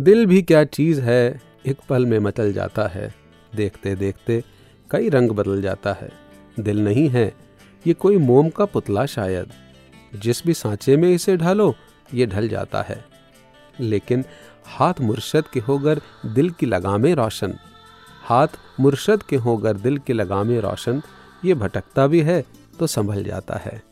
दिल भी क्या चीज़ है एक पल में मचल जाता है। देखते देखते कई रंग बदल जाता है। दिल नहीं है ये कोई मोम का पुतला शायद। जिस भी सांचे में इसे ढालो ये ढल जाता है। लेकिन हाथ मुर्शद के होकर दिल की लगामें रोशन। हाथ मुर्शद के होकर दिल की लगामें रोशन ये भटकता भी है तो संभल जाता है।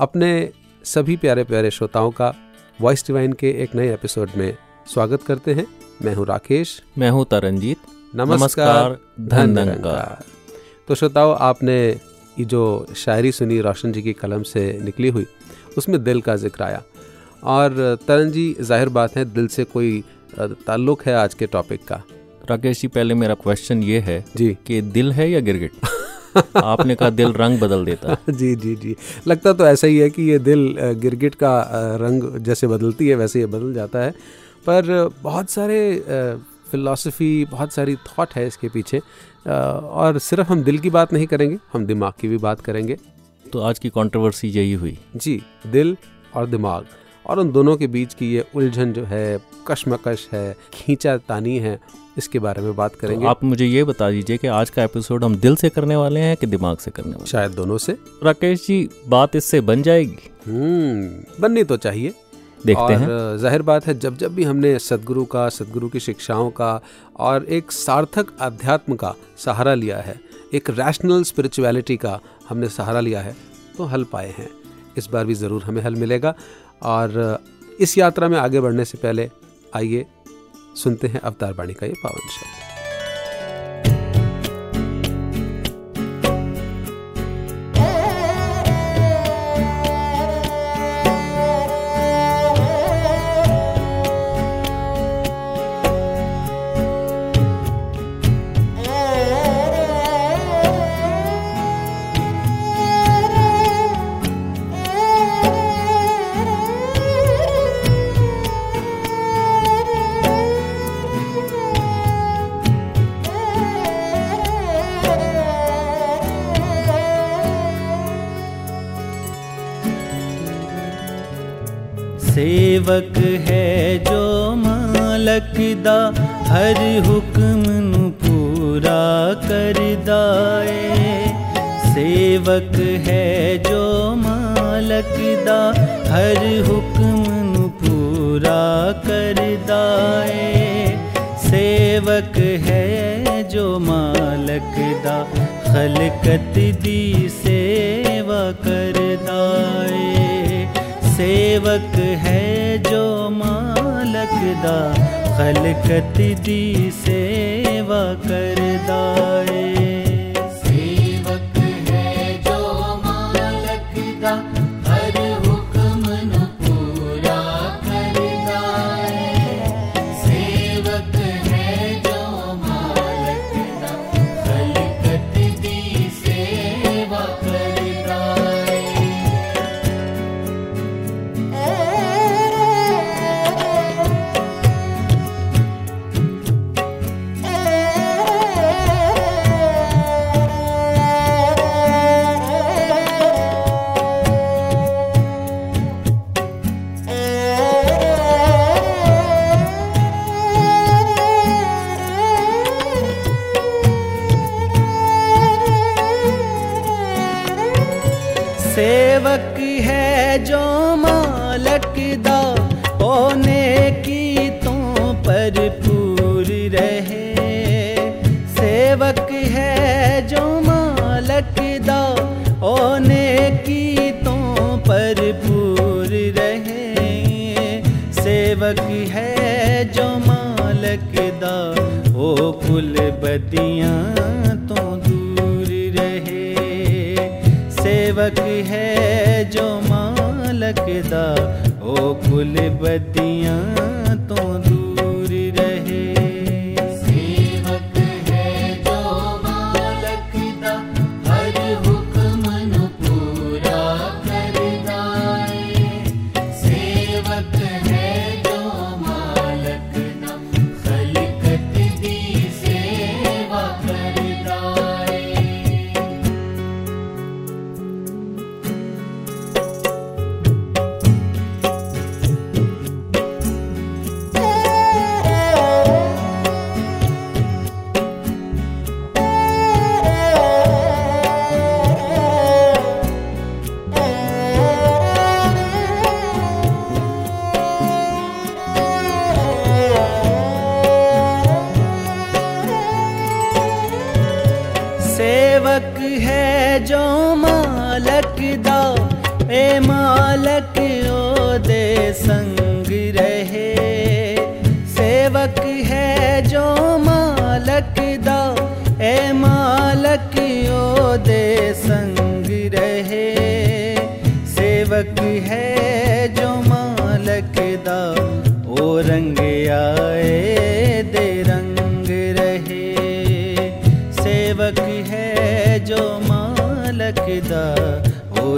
अपने सभी प्यारे प्यारे श्रोताओं का वॉइस डिवाइन के एक नए एपिसोड में स्वागत करते हैं। मैं हूँ राकेश। मैं हूँ तरनजीत नमस्कार। धन धन तो श्रोताओं आपने ये जो शायरी सुनी रोशन जी की कलम से निकली हुई उसमें दिल का ज़िक्र आया। और तरन जी ज़ाहिर बात है दिल से कोई ताल्लुक है आज के टॉपिक का? राकेश जी पहले मेरा क्वेश्चन ये है जी। कि दिल है या गिरगिट? आपने कहा दिल रंग बदल देता है। जी जी जी। लगता तो ऐसा ही है कि ये दिल गिरगिट का रंग जैसे बदलती है वैसे ये बदल जाता है। पर बहुत सारे फिलॉसफी बहुत सारी थॉट है इसके पीछे। और सिर्फ़ हम दिल की बात नहीं करेंगे हम दिमाग की भी बात करेंगे। तो आज की कंट्रोवर्सी यही हुई। जी दिल और दिमाग। और उन दोनों के बीच की ये उलझन जो है कश्मकश है खींचा तानी है इसके बारे में बात करेंगे तो करेंगे। आप मुझे ये बता दीजिए कि आज का एपिसोड हम दिल से करने वाले हैं कि दिमाग से करने वाले शायद दोनों से। राकेश जी बात इससे बन जाएगी? हम्म बननी तो चाहिए। देखते और हैं। ज़ाहिर बात है जब जब भी हमने सदगुरु का सदगुरु की शिक्षाओं का और एक सार्थक अध्यात्म का सहारा लिया है एक रैशनल स्पिरिचुअलिटी का हमने सहारा लिया है तो हल पाए हैं। इस बार भी ज़रूर हमें हल मिलेगा। और इस यात्रा में आगे बढ़ने से पहले आइए सुनते हैं अवतार बाणी का ये पावन शब्द सेवक है जो मालक दा होने की तो पर पूरी रहे। सेवक है जो मालक दा होने की तो पर पूरी रहे। सेवक है जो मालक दा, ओ कुल बदिया सेवक है जो मालक दा। ओ कुल बदियाँ तो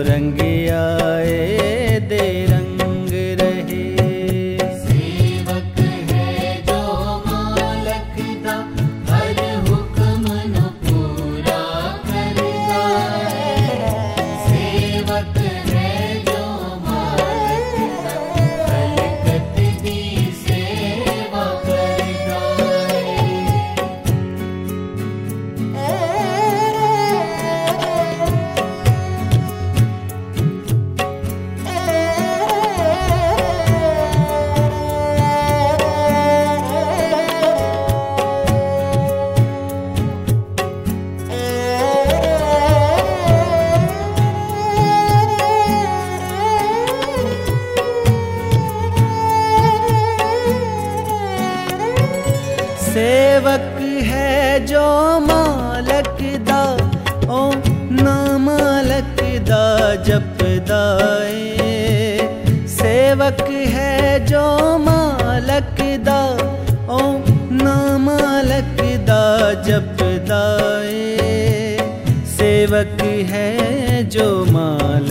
रंग आए।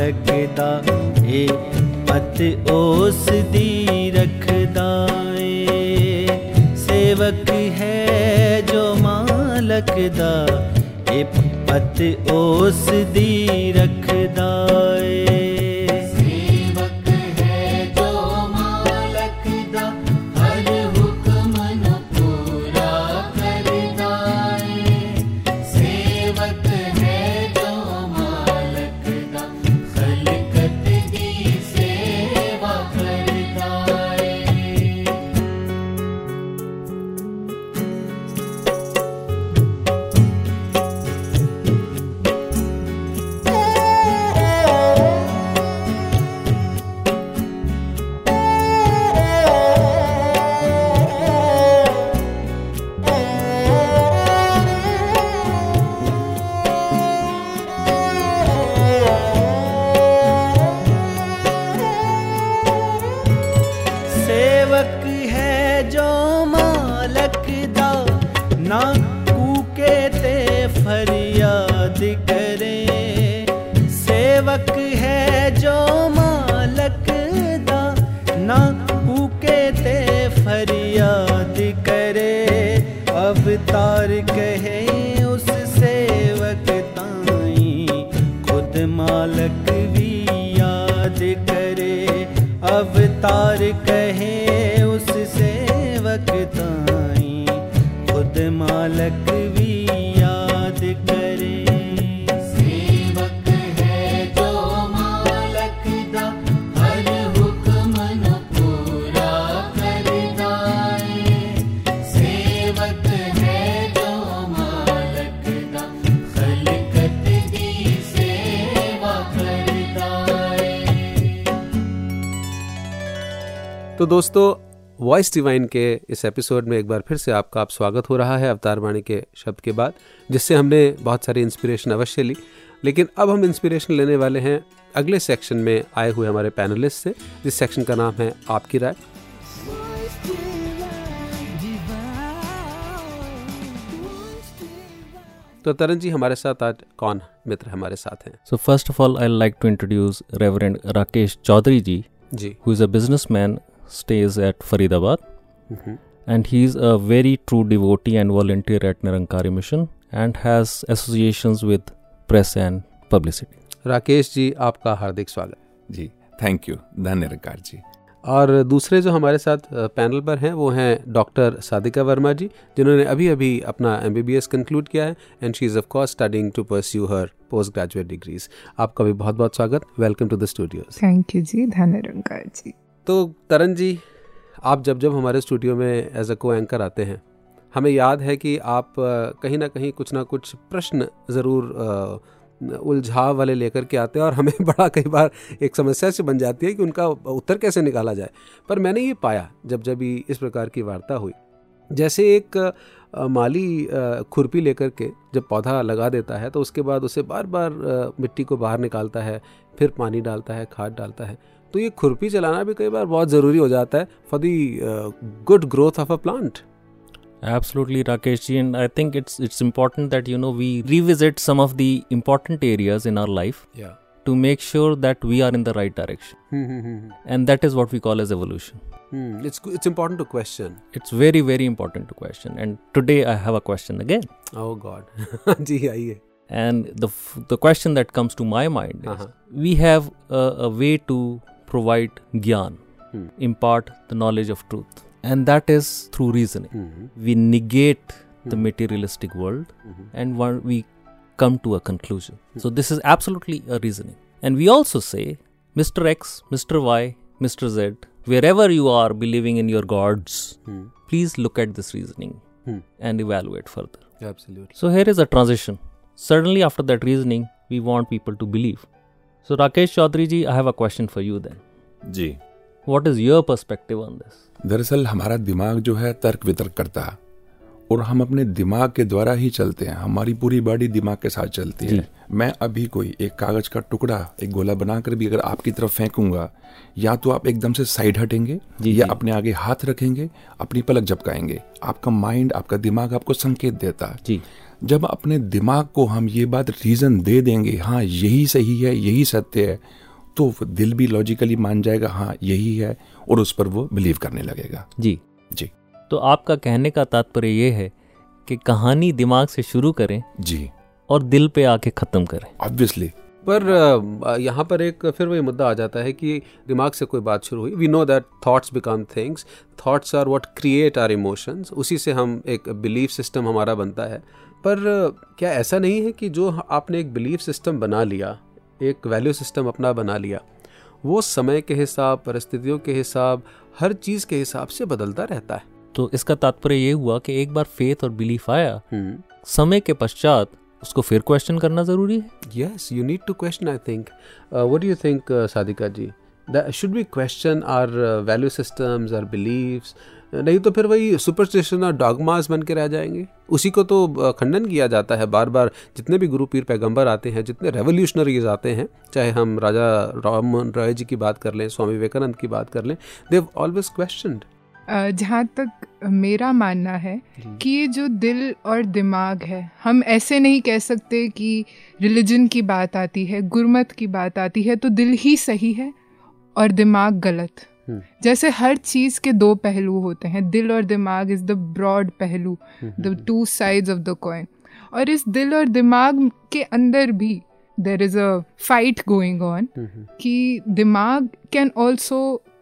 रखदा, ए पत ओस दी रखदा ए सेवक है जो मालक दा, ए पत ओस दी रख दोस्तों वॉइस डिवाइन के इस एपिसोड में एक बार फिर से आपका आप स्वागत हो रहा है अवतार वाणी के शब्द के बाद जिससे हमने बहुत सारी इंस्पिरेशन अवश्य ली। लेकिन अब हम इंस्पिरेशन लेने वाले हैं अगले सेक्शन में आए हुए हमारे पैनलिस्ट से जिस सेक्शन का नाम है आपकी राय। तो तरन जी हमारे साथ आज कौन मित्र हमारे साथ हैं? So first of all, I'd like to introduce Reverend Rakesh Chaudhary ji, ji. who is a businessman, stays at Faridabad, hmm, and he's a very true devotee and volunteer at Nirankari Mission, and has associations with press and publicity. Rakesh ji आपका हार्दिक स्वागत। जी thank you धन्य निरंकार जी। और दूसरे जो हमारे साथ पैनल पर हैं वो हैं डॉक्टर सादिका वर्मा जी जिन्होंने अभी अभी अपना M B B S conclude किया है and she is of course studying to pursue her post graduate degrees आपका भी बहुत बहुत स्वागत। Welcome to the studios thank you ji धनरंकार ji. तो तरन जी, आप जब जब हमारे स्टूडियो में एज अ को एंकर आते हैं, हमें याद है कि आप कहीं ना कहीं कुछ ना कुछ प्रश्न ज़रूर उलझाव वाले लेकर के आते हैं और हमें बड़ा कई बार एक समस्या से बन जाती है कि उनका उत्तर कैसे निकाला जाए। पर मैंने ये पाया, जब जब भी इस प्रकार की वार्ता हुई, जैसे एक माली खुरपी लेकर के जब पौधा लगा देता है तो उसके बाद उसे बार बार मिट्टी को बाहर निकालता है, फिर पानी डालता है, खाद डालता है। तो ये खुरपी चलाना भी कई बार बहुत ज़रूरी हो जाता है for the good growth of a plant Absolutely, Rakesh ji, and I think it's it's important that you know we revisit some of the important areas in our life या to make sure that we are in the right direction, and that is what we call as evolution. It's it's important to question It's very very important to question. And today I have a question again, oh God ji आइए and the f- the question that comes to my mind is Uh-huh. we have a, a way to provide gyan, hmm. impart the knowledge of truth. And that is through reasoning. Mm-hmm. We negate the hmm. materialistic world mm-hmm. and one, we come to a conclusion. Hmm. So, this is absolutely a reasoning. And we also say, Mr. X, Mr. Y, Mr. Z, wherever you are believing in your gods, hmm. please look at this reasoning hmm. and evaluate further. Absolutely. So here is a transition. Suddenly, after that reasoning, we want people to believe. So, Rakesh Chaudhary ji, I have a question for you then. Ji. What is your perspective on this? दरअसल हमारा दिमाग जो है तर्क वितर्क करता है। और हम अपने दिमाग के द्वारा ही चलते हैं। हमारी पूरी बॉडी दिमाग के साथ चलती है। मैं अभी कोई एक कागज़ का टुकड़ा एक गोला बनाकर भी अगर आपकी तरफ़ फेंकूँगा या तो आप एकदम से साइड हटेंगे जी, या जी। अपने आगे हाथ रखेंगे अपनी पलक झपकाएँगे। आपका माइंड आपका दिमाग आपको संकेत देता है। जी। जब अपने दिमाग को हम ये बात रीजन दे देंगे हाँ यही सही है यही सत्य है तो दिल भी लॉजिकली मान जाएगा हाँ यही है और उस पर वो बिलीव करने लगेगा। जी। जी। तो आपका कहने का तात्पर्य ये है कि कहानी दिमाग से शुरू करें जी। और दिल पे आके ख़त्म करें। ऑब्वियसली पर यहाँ पर एक फिर वही मुद्दा आ जाता है कि दिमाग से कोई बात शुरू हुई। We know that thoughts become things thoughts are what create our emotions उसी से हम एक बिलीफ सिस्टम हमारा बनता है। पर क्या ऐसा नहीं है कि जो आपने एक बिलीफ सिस्टम बना लिया एक वैल्यू सिस्टम अपना बना लिया वो समय के हिसाब परिस्थितियों के हिसाब हर चीज़ के हिसाब से बदलता रहता है? तो इसका तात्पर्य ये हुआ कि एक बार फेथ और बिलीफ आया हम्म। समय के पश्चात उसको फिर क्वेश्चन करना ज़रूरी है? Yes, you need to question I think what do you think, uh, Sadika ji? That should we question our uh, नहीं तो फिर वही सुपरस्टिशन और डॉगमास बन के रह जाएँगे। उसी को तो खंडन किया जाता है बार बार जितने भी गुरु पीर पैगंबर आते हैं जितने रेवोल्यूशनरीज आते हैं चाहे हम राजा राम मोहन राय जी की बात कर लें स्वामी विवेकानंद की बात कर लें देव ऑलवेज क्वेश्चन जहाँ तक मेरा मानना है कि ये जो दिल और दिमाग है हम ऐसे नहीं कह सकते कि रिलीजन की बात आती है गुरमत की बात आती है तो दिल ही सही है और दिमाग गलत। जैसे हर चीज़ के दो पहलू होते हैं दिल और दिमाग इज़ द ब्रॉड पहलू the two sides of the coin और इस दिल और दिमाग के अंदर भी there is a fight going on कि दिमाग कैन ऑल्सो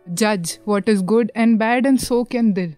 जज what is good and bad and so can दिल.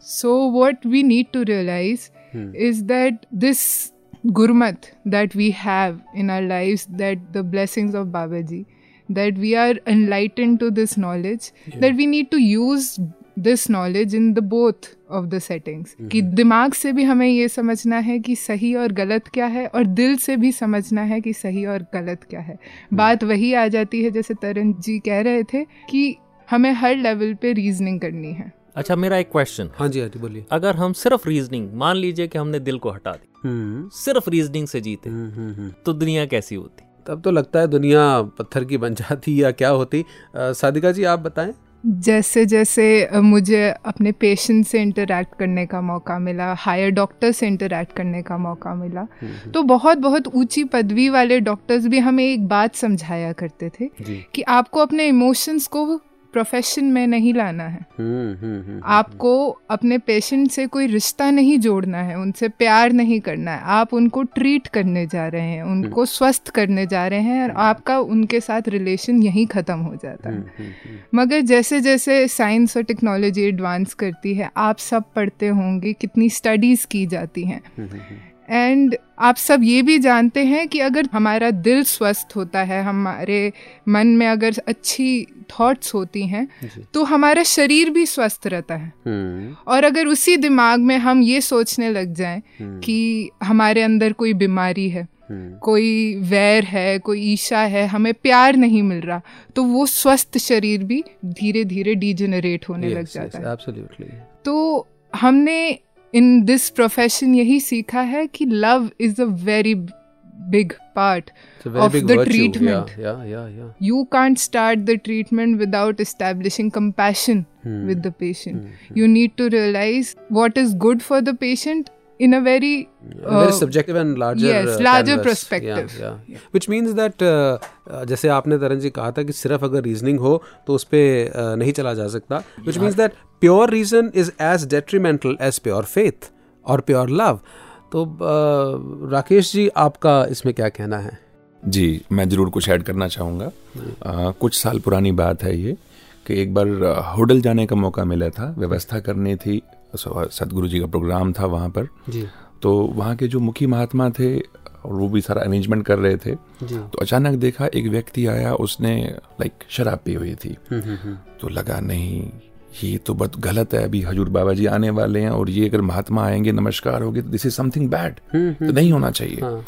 So, what we need to realize is that this gurmat that we have in our lives, that the blessings of Babaji, that we are enlightened to this knowledge, yeah. that we need to use this knowledge in the both of the settings. कि दिमाग से भी हमें ये समझना है कि सही और गलत क्या है और दिल से भी समझना है कि सही और गलत क्या है। बात वही आ जाती है जैसे तरन जी कह रहे थे कि हमें हर लेवल पे रीजनिंग करनी है। अच्छा मेरा एक क्वेश्चन हाँ जी हाँ जी बोलिए। अगर हम सिर्फ़ रीजनिंग मान लीजिए कि हमने दिल को हटा दी हम्म। सिर्फ़ रीजनिंग से जीते हम्म, हम्म। तो दुनिया कैसी होती? तब तो लगता है दुनिया पत्थर की बन जाती या क्या होती। सादिका जी आप बताएँ। जैसे जैसे मुझे अपने पेशेंट से इंटरेक्ट करने का मौका मिला हायर डॉक्टर से इंटरेक्ट करने का मौका मिला तो बहुत बहुत ऊँची पदवी वाले डॉक्टर्स भी हमें एक बात समझाया करते थे कि आपको अपने इमोशंस को प्रोफेशन में नहीं लाना है। हम्म हम्म हम्म आपको अपने पेशेंट से कोई रिश्ता नहीं जोड़ना है उनसे प्यार नहीं करना है। आप उनको ट्रीट करने जा रहे हैं उनको स्वस्थ करने जा रहे हैं और आपका उनके साथ रिलेशन यहीं ख़त्म हो जाता है। मगर जैसे जैसे साइंस और टेक्नोलॉजी एडवांस करती है आप सब पढ़ते होंगे कितनी स्टडीज़ की जाती हैं। एंड आप सब ये भी जानते हैं कि अगर हमारा दिल स्वस्थ होता है हमारे मन में अगर अच्छी थॉट्स होती हैं तो हमारा शरीर भी स्वस्थ रहता है। हम्म, और अगर उसी दिमाग में हम ये सोचने लग जाएँ कि हमारे अंदर कोई बीमारी है हम्म, कोई वैर है कोई ईशा है हमें प्यार नहीं मिल रहा तो वो स्वस्थ शरीर भी धीरे धीरे डिजेनरेट होने लग yes, जाता yes, है। absolutely. तो हमने इन दिस प्रोफेशन यही सीखा है कि love is a very big part of the treatment you can't start the treatment without establishing compassion with the patient you need to realise what is good for the patient in a very, uh, very subjective and larger yes, uh, larger canvas. perspective. yeah, yeah. Yeah. which means that uh, uh जैसे आपने तरन जी कहा था कि सिर्फ़ अगर reasoning हो तो उस पर uh, नहीं चला जा सकता। Which means that pure reason is as detrimental as pure faith और प्योर लव तो आ, राकेश जी आपका इसमें क्या कहना है? जी मैं ज़रूर कुछ ऐड करना चाहूँगा। कुछ साल पुरानी बात है ये कि एक बार होटल जाने का मौका मिला था व्यवस्था करनी थी। सतगुरु जी का प्रोग्राम था वहाँ पर। जी। तो वहाँ के जो मुखी महात्मा थे और वो भी सारा अरेंजमेंट कर रहे थे। जी। तो अचानक देखा एक व्यक्ति आया उसने लाइक शराब पी हुई थी। हम्म, हम्म, हम्म, तो लगा नहीं ये तो बहुत गलत है अभी हजूर बाबा जी आने वाले हैं और ये अगर महात्मा आएँगे नमस्कार होगी तो दिस इज़ समथिंग बैड तो नहीं होना चाहिए। हाँ,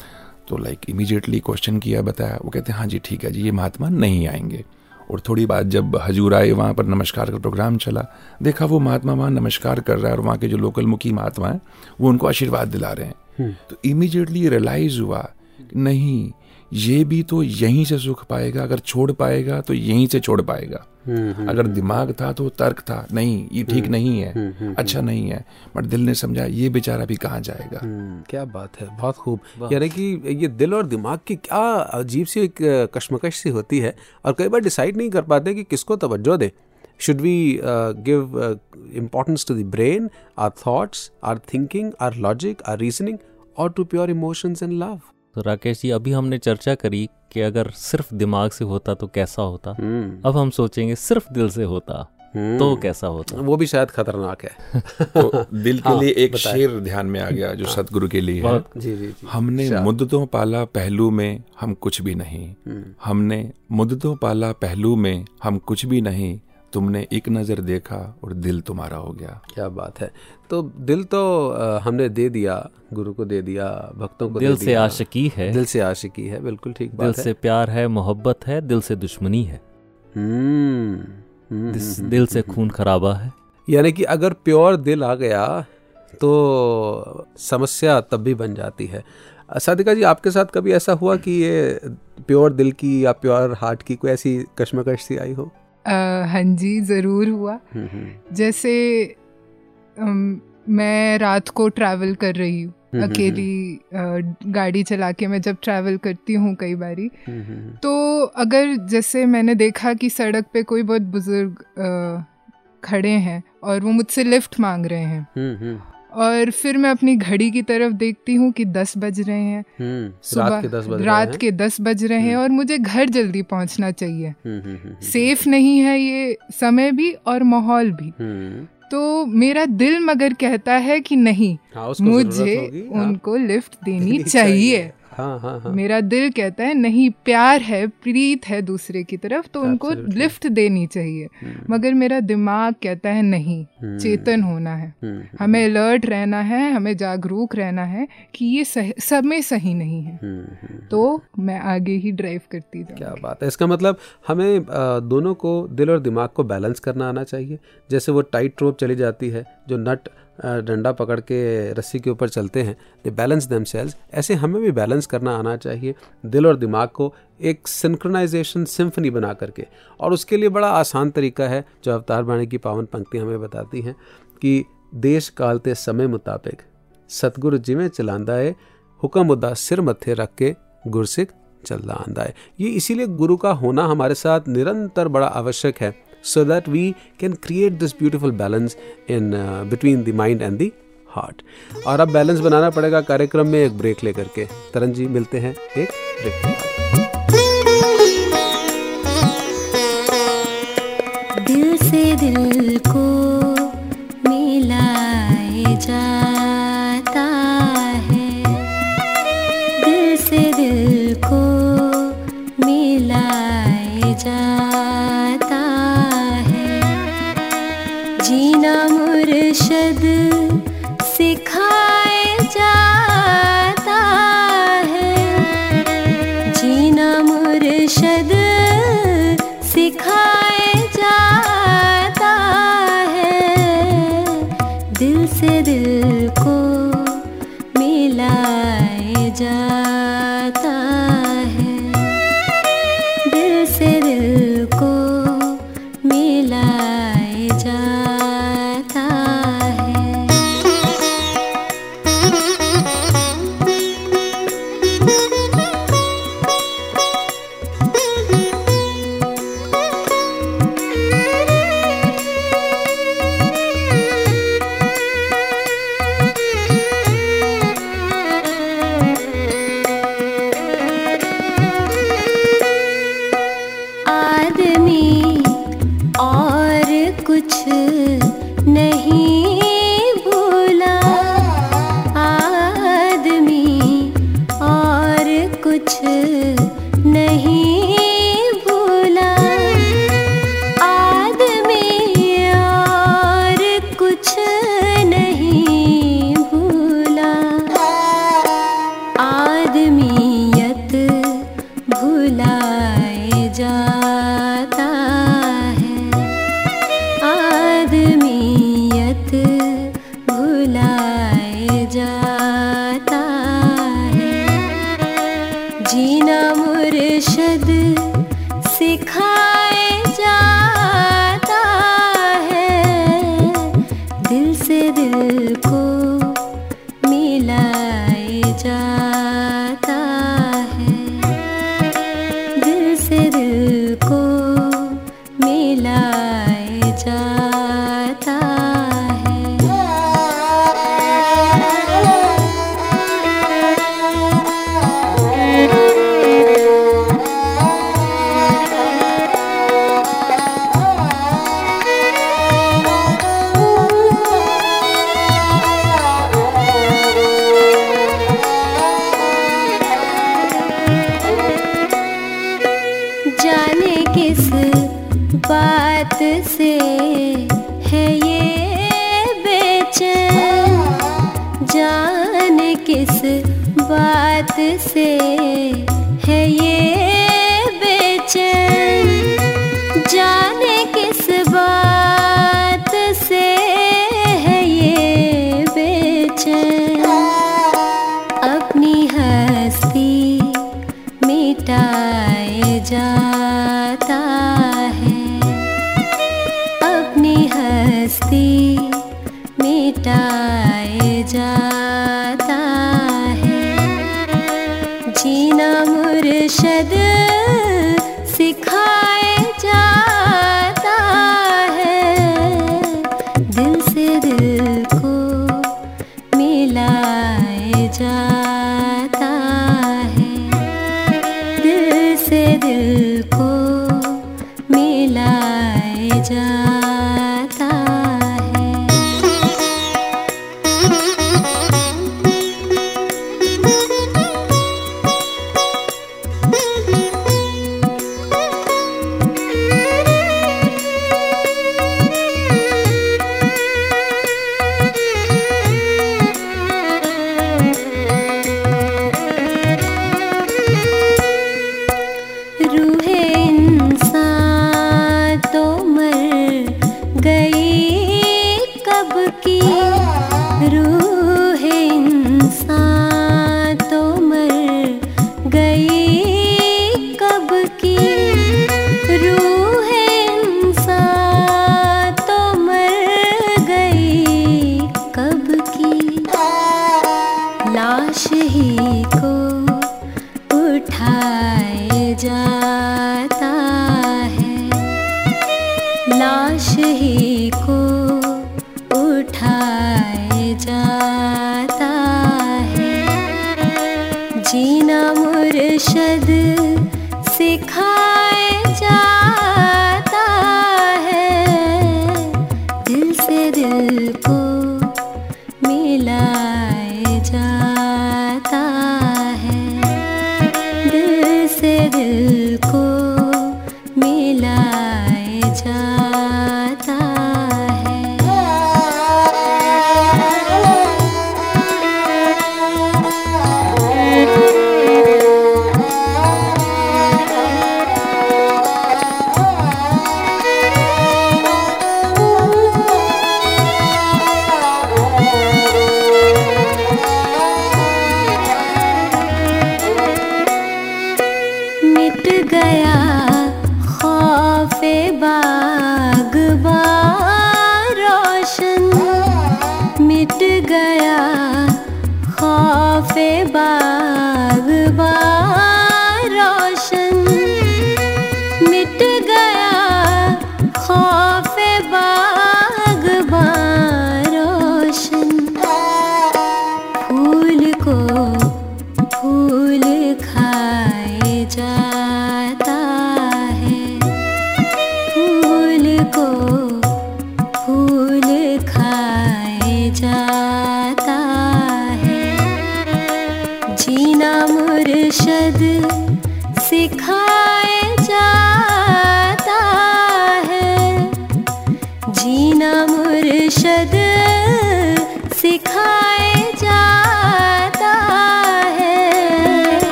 तो लाइक इमीडिएटली क्वेश्चन किया बताया। वो कहते हैं हाँ जी ठीक है जी ये महात्मा नहीं आएँगे। और थोड़ी बात जब हजूर आए वहाँ पर नमस्कार का प्रोग्राम चला देखा वो महात्मा वहाँ नमस्कार कर रहा है और वहाँ के जो लोकल मुखी महात्मा हैं वो उनको आशीर्वाद दिला रहे हैं। तो इमीजिएटली रियलाइज़ हुआ नहीं ये भी तो यहीं से सुख पाएगा अगर छोड़ पाएगा तो यहीं से छोड़ पाएगा। हम्म, अगर दिमाग था तो तर्क था नहीं ये ठीक नहीं है अच्छा नहीं है बट दिल ने समझा ये बेचारा भी कहाँ जाएगा। हम्म, क्या बात है बहुत खूब। यानी कि ये दिल और दिमाग की क्या अजीब सी एक कश्मकश सी होती है और कई बार डिसाइड नहीं कर पाते कि किसको तवज्जो दे। Should we give importance to the brain or thoughts or thinking or logic or reasoning और to pure emotions and love तो राकेश जी अभी हमने चर्चा करी कि अगर सिर्फ़ दिमाग से होता तो कैसा होता? हम्म, अब हम सोचेंगे सिर्फ़ दिल से होता तो कैसा होता? वो भी शायद खतरनाक है। तो दिल के हाँ, लिए एक शेर ध्यान में आ गया जो सतगुरु के लिए है। जी जी जी। हमने मुद्दतों पाला पहलू में हम कुछ भी नहीं। हमने मुद्दतों पाला पहलू में हम कुछ भी नहीं। तुमने एक नज़र देखा और दिल तुम्हारा हो गया। क्या बात है। तो दिल तो हमने दे दिया गुरु को दे दिया भक्तों को दिल दे से दिया। आशिकी है। दिल से आशिकी है बिल्कुल ठीक दिल बात है। से प्यार है मोहब्बत है दिल से दुश्मनी है। हम्म, हम्म, हम्म, दिल से खून खराबा है। यानी कि अगर प्योर दिल आ गया तो समस्या तब भी बन जाती है। सादिका जी आपके साथ कभी ऐसा हुआ कि ये प्योर दिल की या प्योर हार्ट की कोई ऐसी कश्मकश सी आई हो? हाँ जी ज़रूर हुआ। जैसे मैं रात को ट्रैवल कर रही हूँ। अकेली गाड़ी चला के मैं जब ट्रैवल करती हूँ कई बारी तो अगर जैसे मैंने देखा कि सड़क पे कोई बहुत बुज़ुर्ग खड़े हैं और वो मुझसे लिफ्ट मांग रहे हैं और फिर मैं अपनी घड़ी की तरफ़ देखती हूँ कि दस बज रहे हैं। हम्म, सुबह रात के दस बज रहे हैं। और मुझे घर जल्दी पहुँचना चाहिए। सेफ़ नहीं है ये समय भी और माहौल भी। तो मेरा दिल मगर कहता है कि नहीं हाँ, मुझे हाँ। उनको लिफ्ट देनी चाहिए। हाँ हाँ हाँ। मेरा दिल कहता है नहीं प्यार है प्रीत है दूसरे की तरफ़ तो उनको लिफ्ट देनी चाहिए। मगर मेरा दिमाग कहता है नहीं हम्म, चेतन होना है। हम्म, हमें अलर्ट रहना है हमें जागरूक रहना है कि ये सही, समय सही नहीं है। हम्म, हम्म। तो मैं आगे ही ड्राइव करती क्या बात है। इसका मतलब हमें दोनों को दिल और दिमाग को बैलेंस करना आना चाहिए। जैसे वो टाइट रोप चली जाती है जो नट डंडा पकड़ के रस्सी के ऊपर चलते हैं। दे बैलेंस देम ऐसे हमें भी बैलेंस करना आना चाहिए दिल और दिमाग को एक सिंक्रोनाइजेशन सिम्फनी बना करके। और उसके लिए बड़ा आसान तरीका है, जो अवतार बाणी की पावन पंक्ति हमें बताती हैं, कि देश काल ते समय मुताबिक सतगुरु जिमें चलांदा है हुक्म उदा सिर मत्थे रख के गुरसिख चलता आंदा है ये इसीलिए गुरु का होना हमारे साथ निरंतर बड़ा आवश्यक है। So that we can create this beautiful balance in between the mind and the heart और अब बैलेंस बनाना पड़ेगा कार्यक्रम में एक ब्रेक लेकर के। तरन जी, मिलते हैं एक ब्रेक दिल से दिल को मिलाए दिल से दिल को मिलाए जा। मोहब्बत से है ये बेचैन। हाँ। जान किस बात से लाश ही को उठाए जाता है। जीना मुर्शद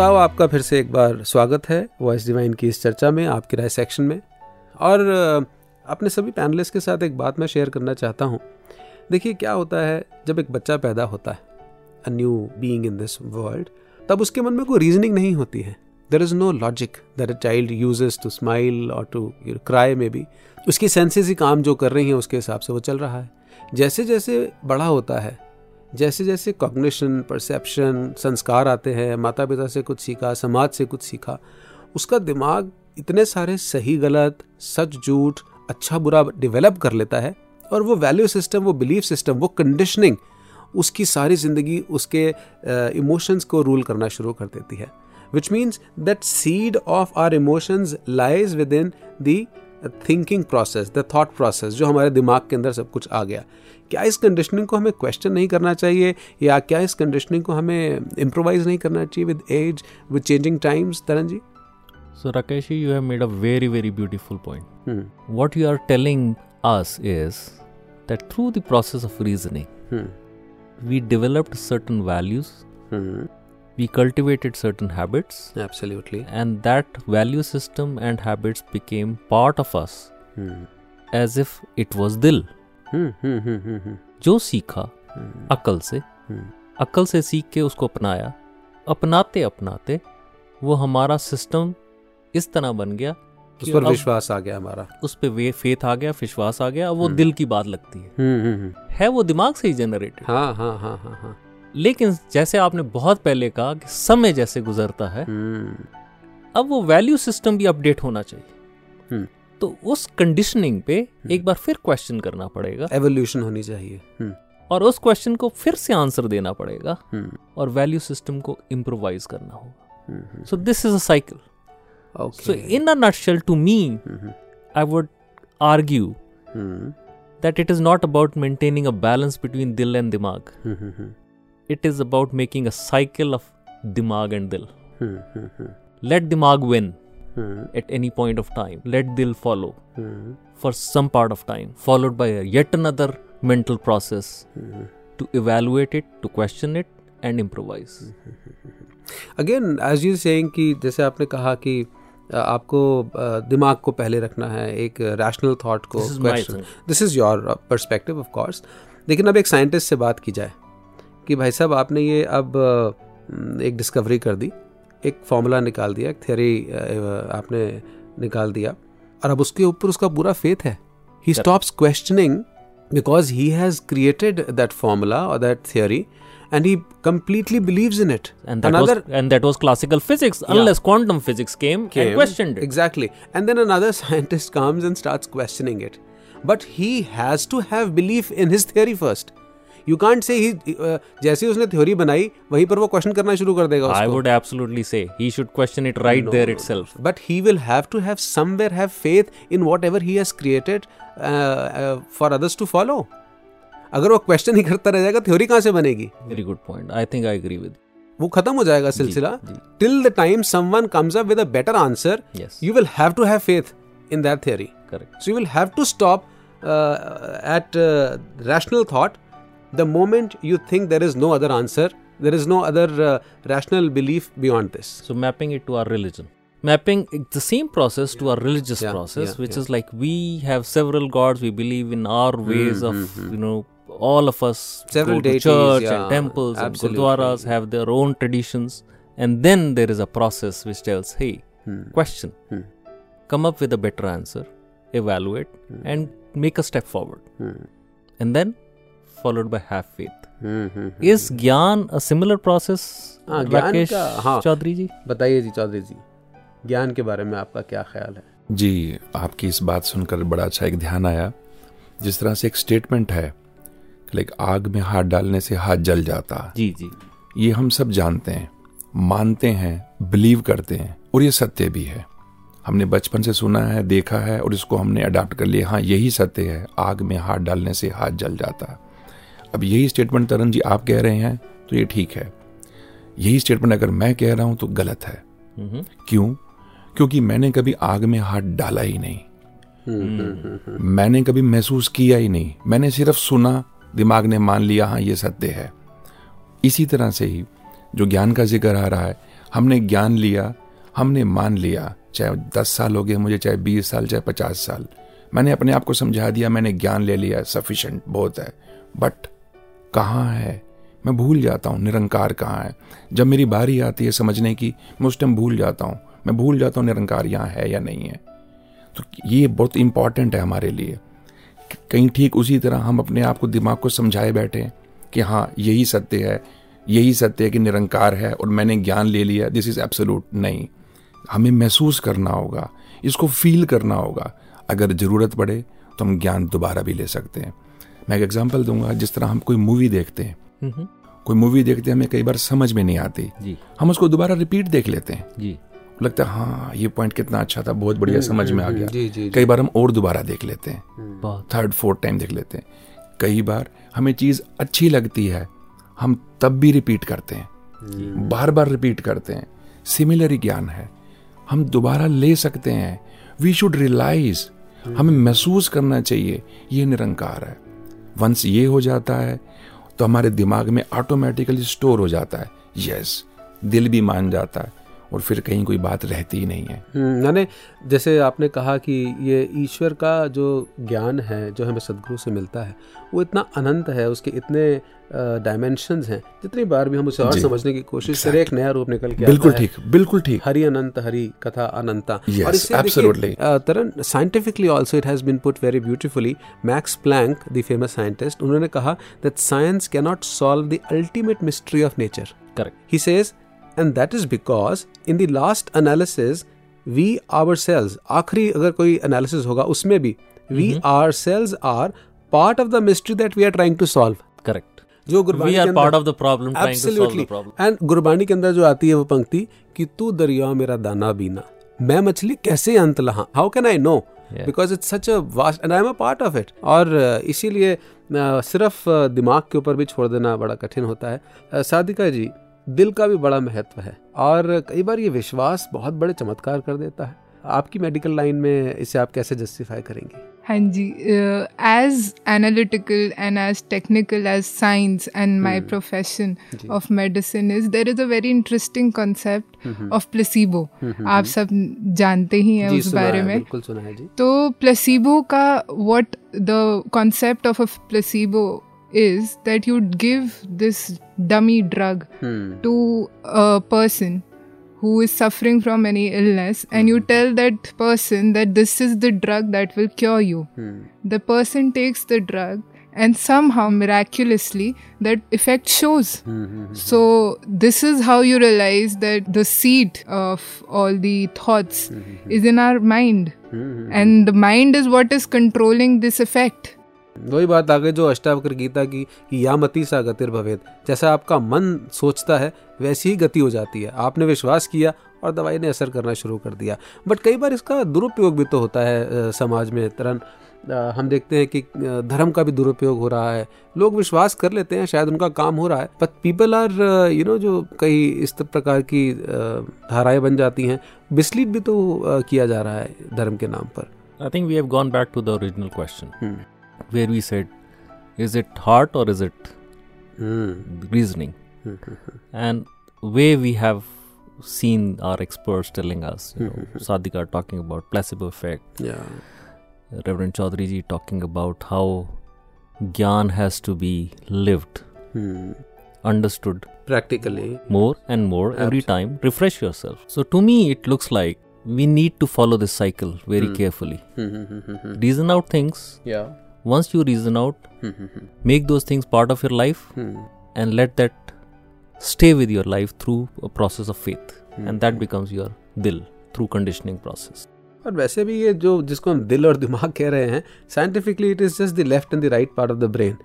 श्रोताओं, आपका फिर से एक बार स्वागत है वॉइस डिवाइन की इस चर्चा में, आपके राय सेक्शन में। और अपने सभी पैनलिस्ट के साथ एक बात मैं शेयर करना चाहता हूँ। देखिए, क्या होता है, जब एक बच्चा पैदा होता है a new being in this world तब उसके मन में कोई रीजनिंग नहीं होती है। There is no logic that a child uses to smile और टू क्राई में भी उसकी सेंसेस ही काम जो कर रही हैं, उसके हिसाब से वो चल रहा है। जैसे जैसे बड़ा होता है जैसे जैसे कॉग्निशन परसेप्शन संस्कार आते हैं माता पिता से कुछ सीखा, समाज से कुछ सीखा, उसका दिमाग इतने सारे सही, गलत, सच, झूठ अच्छा बुरा डेवलप कर लेता है और वो वैल्यू सिस्टम वो बिलीफ सिस्टम वो कंडीशनिंग उसकी सारी ज़िंदगी उसके इमोशंस को रूल करना शुरू कर देती है। Which means that seed of our emotions lies within the thinking process the thought process जो हमारे दिमाग के अंदर सब कुछ आ गया। क्या इस कंडीशनिंग को हमें क्वेश्चन नहीं करना चाहिए? या क्या इस कंडीशनिंग को हमें इम्प्रोवाइज नहीं करना चाहिए with as with changing times Taran ji? So Rakesh you have made a very very beautiful point what you are telling us is that through the process of reasoning we developed certain values we cultivated certain habits. Absolutely. And that value system and habits became part of us hmm. as if it was dil hmm. जो सीखा अकल से। अकल से सीख के उसको अपनाया। अपनाते अपनाते वो हमारा सिस्टम इस तरह बन गया उस पर विश्वास आ गया हमारा। उस पर वे फेथ आ गया विश्वास आ गया वो दिल की बात लगती है। है वो दिमाग से ही जनरेटेड हाँ हाँ हाँ हाँ हाँ। लेकिन जैसे आपने बहुत पहले कहा कि समय जैसे गुजरता है अब वो वैल्यू सिस्टम भी अपडेट होना चाहिए। तो उस कंडीशनिंग पे एक बार फिर क्वेश्चन करना पड़ेगा। एवोल्यूशन होनी चाहिए। और उस क्वेश्चन को फिर से आंसर देना पड़ेगा। और वैल्यू सिस्टम को इम्प्रोवाइज करना होगा। So this is a cycle so in a nutshell to me I would argue that it is not about maintaining a balance between दिल एंड दिमाग। It is about making a cycle of दिमाग and दिल। Let दिमाग win. Hmm. at any point of time. Let Dil follow hmm. for some part of time, followed by yet another mental process hmm. to evaluate it, to question it, and improvise. Again as you saying कि जैसे आपने कहा कि आपको दिमाग को पहले रखना है एक रैशनल थॉट को question this is your perspective of course लेकिन अब एक साइंटिस्ट से बात की जाए कि भाई साहब आपने ये अब एक डिस्कवरी कर दी एक फॉर्मूला निकाल दिया एक थ्योरी आपने निकाल दिया और अब उसके ऊपर उसका पूरा फेथ है he stops questioning because he has created that formula और that theory and he completely believes in it. And that, another, was, and that was classical physics, yeah. unless quantum physics came, came and questioned it. Exactly. And then another scientist comes and starts questioning it. But he has to have belief in his theory first. You can't say he जैसे उसने theory बनाई वहीं पर वो question करना शुरू कर देगा I would absolutely say he should question it right there itself but he will have to have somewhere have faith in whatever he has created for others to follow अगर वो क्वेश्चन ही करता रह जाएगा theory कहाँ से बनेगी? Very good point I think I agree with वो खत्म हो जाएगा सिलसिला। Till the time someone comes up with a better answer you will have to have faith in that theory correct so you will have to stop at rational thought the moment you think there is no other answer, there is no other uh, rational belief beyond this. So, mapping it to our religion. Mapping the same process to our religious yeah, process, yeah, which yeah. is like we have several gods, we believe in our ways mm-hmm. of, mm-hmm. you know, all of us several go deities, church and temples Absolutely. and gurdwaras have their own traditions. And then there is a process which tells, hey, hmm. question, hmm. come up with a better answer, evaluate, hmm. and make a step forward. Hmm. And then followed by have faith. Is ज्ञान a similar process? हाँ, राकेश हाँ, चौधरी जी? बताइए जी चौधरी जी ज्ञान के बारे में आपका क्या ख्याल है? जी आपकी इस बात सुनकर बड़ा अच्छा एक ध्यान आया। जिस तरह से एक स्टेटमेंट है लाइक आग में हाथ डालने से हाथ जल जाता। जी जी। ये हम सब जानते हैं मानते हैं बिलीव करते हैं और ये सत्य भी है। हमने बचपन से सुना है देखा है और इसको हमने अडाप्ट कर लिया। हाँ यही सत्य है आग में हाथ डालने से हाथ जल जाता। है अब यही स्टेटमेंट तरन जी आप कह रहे हैं तो ये ठीक है। यही स्टेटमेंट अगर मैं कह रहा हूँ तो गलत है। क्यों? क्योंकि मैंने कभी आग में हाथ डाला ही नहीं। मैंने कभी महसूस किया ही नहीं। मैंने सिर्फ़ सुना दिमाग ने मान लिया हाँ ये सत्य है। इसी तरह से ही जो ज्ञान का ज़िक्र आ रहा है हमने ज्ञान लिया हमने मान लिया चाहे दस साल हो गए मुझे चाहे बीस साल चाहे पचास साल। मैंने अपने आप को समझा दिया मैंने ज्ञान ले लिया सफिशेंट बहुत है। बट कहाँ है? मैं भूल जाता हूँ, निरंकार कहाँ है? जब मेरी बारी आती है समझने की, मैं उस टाइम भूल जाता हूँ। मैं भूल जाता हूँ निरंकार यहाँ है या नहीं है। तो ये बहुत इंपॉर्टेंट है हमारे लिए। कहीं ठीक उसी तरह हम अपने आप को दिमाग को समझाए बैठे कि हाँ यही सत्य है। यही सत्य है कि निरंकार है और मैंने ज्ञान ले लिया दिस इज़ एब्सोल्यूट नहीं। हमें महसूस करना होगा, इसको फील करना होगा। अगर ज़रूरत पड़े तो हम ज्ञान दोबारा भी ले सकते हैं। मैं एक एग्जांपल दूँगा जिस तरह हम कोई मूवी देखते हैं। हम्म, कोई मूवी देखते हमें कई बार समझ में नहीं आती। जी। हम उसको दोबारा रिपीट देख लेते हैं। जी। लगता है हाँ ये पॉइंट कितना अच्छा था बहुत बढ़िया समझ में आ गया। जी, जी, जी। कई बार हम और दोबारा देख लेते हैं। थर्ड फोर्थ टाइम देख लेते हैं। कई बार हमें चीज़ अच्छी लगती है हम तब भी रिपीट करते हैं। बार बार रिपीट करते हैं। सिमिलर ज्ञान है। हम दोबारा ले सकते हैं। वी शुड रियलाइज़ हमें महसूस करना चाहिए ये निरंकार है। वंस ये हो जाता है तो हमारे दिमाग में ऑटोमेटिकली स्टोर हो जाता है। यस दिल भी मान जाता है। और फिर कहीं कोई बात रहती ही नहीं है। हम्म, यानी जैसे आपने कहा कि ये ईश्वर का जो ज्ञान है जो हमें सदगुरु से मिलता है वो इतना अनंत है उसके इतने डायमेंशंस हैं जितनी बार भी हम उसे और समझने की कोशिश करें एक नया रूप निकल के बिल्कुल ठीक बिल्कुल ठीक। हरि अनंत हरि कथा अनंता। Yes, और इससे absolutely. Taran scientifically also it has been put very beautifully Max Planck the famous scientist उन्होंने कहा that science can not solve the ultimate mystery of nature correct he and that is because in the last analysis we our cells आखिरी अगर कोई analysis होगा उसमें भी we are cells are part of the mystery that we are trying to solve correct जो गुरबाणी के अंदर and Gurbani के अंदर जो आती है वो पंक्ति कि तू दरिया मेरा दाना बीना। मैं मछली कैसे अंत लहा? How can I know because it's such a and I am a part of it और इसीलिए सिर्फ़ दिमाग के ऊपर भी छोड़ देना बड़ा कठिन होता है। साधिका जी दिल का भी बड़ा महत्व है। और कई बार ये विश्वास बहुत बड़े चमत्कार कर देता है। आपकी मेडिकल लाइन में इसे आप कैसे जस्टिफाई करेंगे? हाँ जी as analytical and as technical as science and my profession of medicine is there is a very interesting concept of placebo आप सब जानते ही हैं उस बारे में। तो प्लेसिबो का what the concept of a placebo is that you'd give this dummy drug Hmm. to a person who is suffering from any illness and you hmm. tell that person that this is the drug that will cure you. Hmm. the person takes the drug and somehow miraculously that effect shows. Hmm. hmm, hmm so this is how you realize that the seat of all the thoughts is in our mind. And the mind is what is controlling this effect वही बात आ गई जो अष्टावक्र गीता की कि या मती सा गतिर भवेद। जैसा आपका मन सोचता है वैसी ही गति हो जाती है। आपने विश्वास किया और दवाई ने असर करना शुरू कर दिया। बट कई बार इसका दुरुपयोग भी तो होता है समाज में तरन हम देखते हैं कि धर्म का भी दुरुपयोग हो रहा है। लोग विश्वास कर लेते हैं शायद उनका काम हो रहा है। But people are you know जो कई इस प्रकार की धाराएँ बन जाती हैं मिसलीड भी तो किया जा रहा है धर्म के नाम पर। I think we gone back to the original question. Hmm. where we said, is it heart or is it mm. reasoning? Hmm. and way we have seen our experts telling us, you know, hmm. Sadhika talking about placebo effect. Yeah. Reverend Chaudhary ji talking about how Gyan has to be lived, hmm. understood practically more and more Absolutely. every time. Refresh yourself. So, to me, it looks like we need to follow this cycle very carefully. Reason out things. Yeah Once you reason out, make those things part of your life and let that stay with your life through a process of faith. And that becomes your dil through conditioning process. और वैसे भी ये जो जिसको हम दिल और दिमाग कह रहे हैं scientifically it is just the left and the right part of the brain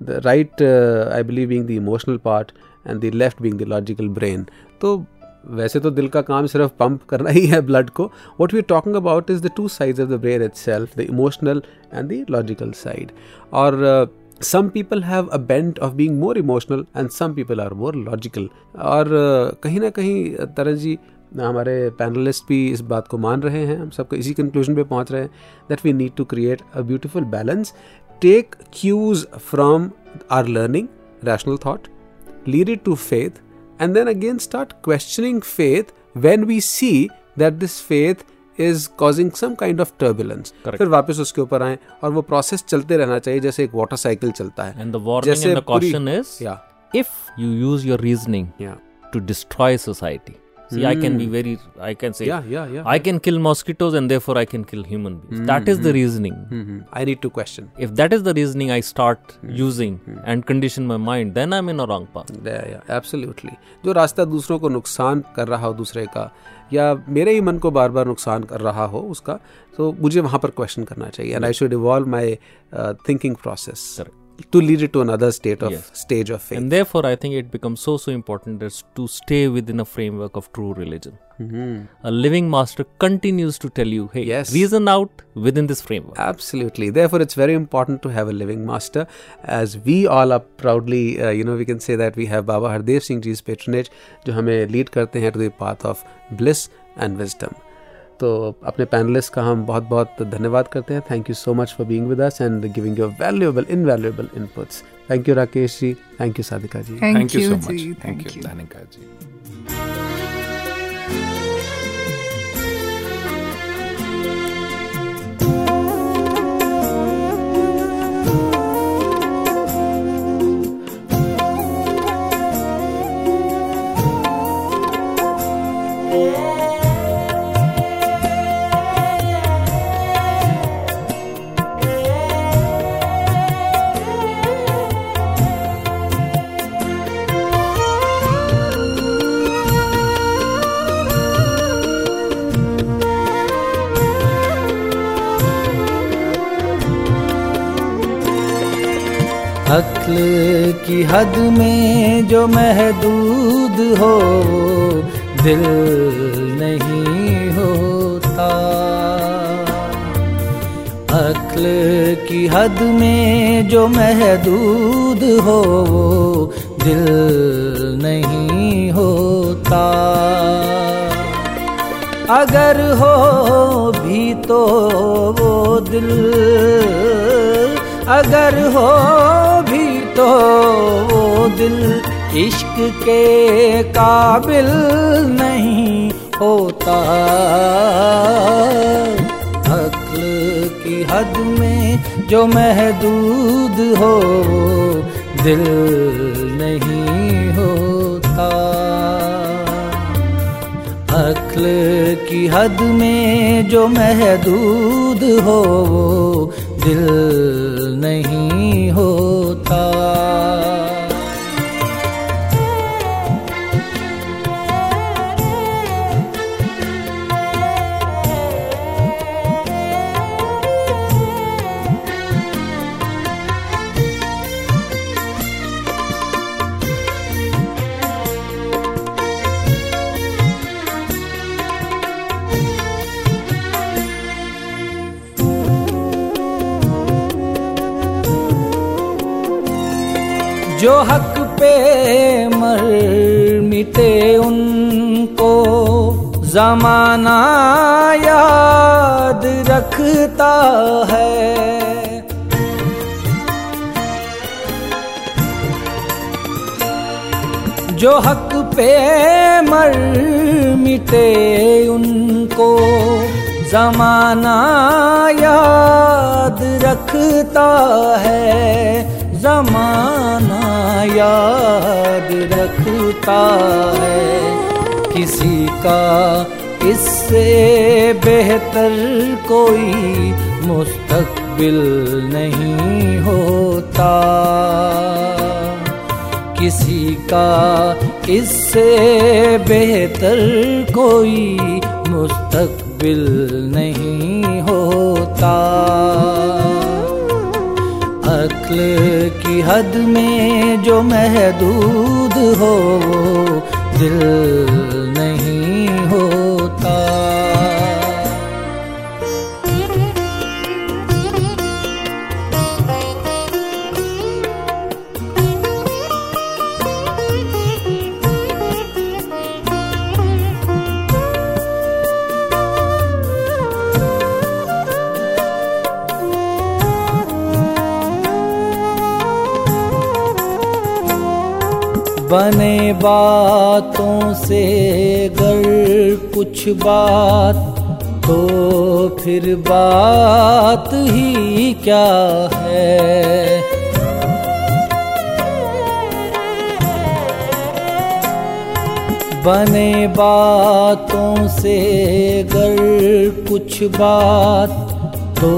the right I believe being the emotional part and the left being the logical brain तो वैसे तो दिल का काम सिर्फ़ पंप करना ही है ब्लड को। What we are talking about is the two sides of the brain itself the emotional and the logical side और some people have a bent of being more emotional and some people are more logical. और uh, कहीं ना कहीं तरह जी हमारे panelist भी इस बात को मान रहे हैं हम सबको इसी कंक्लूजन पे पहुँच रहे हैं that we need to create a beautiful balance take cues from our learning rational thought lead it to faith and then again start questioning faith when we see that this faith is causing some kind of turbulence Correct. फिर वापस उसके ऊपर आए और वो process चलते रहना चाहिए जैसे एक वाटर साइकिल चलता है And the warning जैसे and the पूरी- caution is या if you use your reasoning या to destroy society. See, I can be very, I can say, या या या I can kill mosquitoes and therefore I can kill human beings. That is the reasoning. I need to question If that is the reasoning I start using and condition my mind, then I'm in a wrong path. Absolutely जो रास्ता दूसरों को नुकसान कर रहा हो दूसरे का या मेरे ही मन को बार बार नुकसान कर रहा हो उसका तो मुझे वहाँ पर क्वेश्चन करना चाहिए and I should evolve my thinking process Correct. to lead it to another state of yes. stage of faith. And therefore, I think it becomes so so important as to stay within a framework of true religion. Mm-hmm. A living master continues to tell you, hey, yes. reason out within this framework. Absolutely. Therefore, it's very important to have a living master. As we all are proudly, uh, you know, we can say that we have Baba Hardev Singh Ji's patronage, who lead us to the path of bliss and wisdom. तो अपने panelist का हम बहुत बहुत धन्यवाद करते हैं। Thank you so much for being with us and giving your valuable invaluable inputs thank you Rakesh ji thank you Sadhika ji thank you so much thank you Dhanika ji अक्ल की हद में जो महदूद हो, दिल नहीं होता। अक्ल की हद में जो महदूद हो वो दिल नहीं होता। अगर हो भी तो वो दिल अगर हो भी तो वो दिल इश्क के काबिल नहीं होता। अक्ल की हद में जो महदूद हो, दिल नहीं होता। अक्ल की हद में जो महदूद हो दिल नहीं होता। जो हक पे मर मिटे उनको, जमाना याद रखता है। जो हक पे मर मिटे उनको, जमाना याद रखता है। जमाना याद रखता है। किसी का इससे बेहतर कोई मुस्तकबिल नहीं होता। किसी का इससे बेहतर कोई मुस्तकबिल नहीं होता। अक्ल की हद में जो महदूद हो दिल बने बातों से गर कुछ बात तो फिर बात ही क्या है? बने बातों से गर कुछ बात तो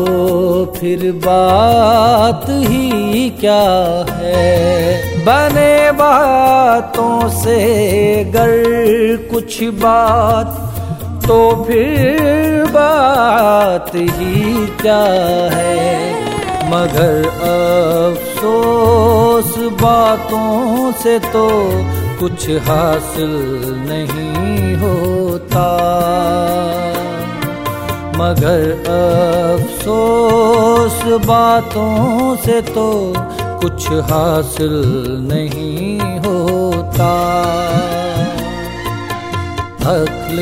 फिर बात ही क्या है? बने बातों से गर कुछ बात तो फिर बात ही क्या है? मगर अफसोस, बातों से तो कुछ हासिल नहीं होता। मगर अफसोस, बातों से तो कुछ हासिल नहीं होता। अक्ल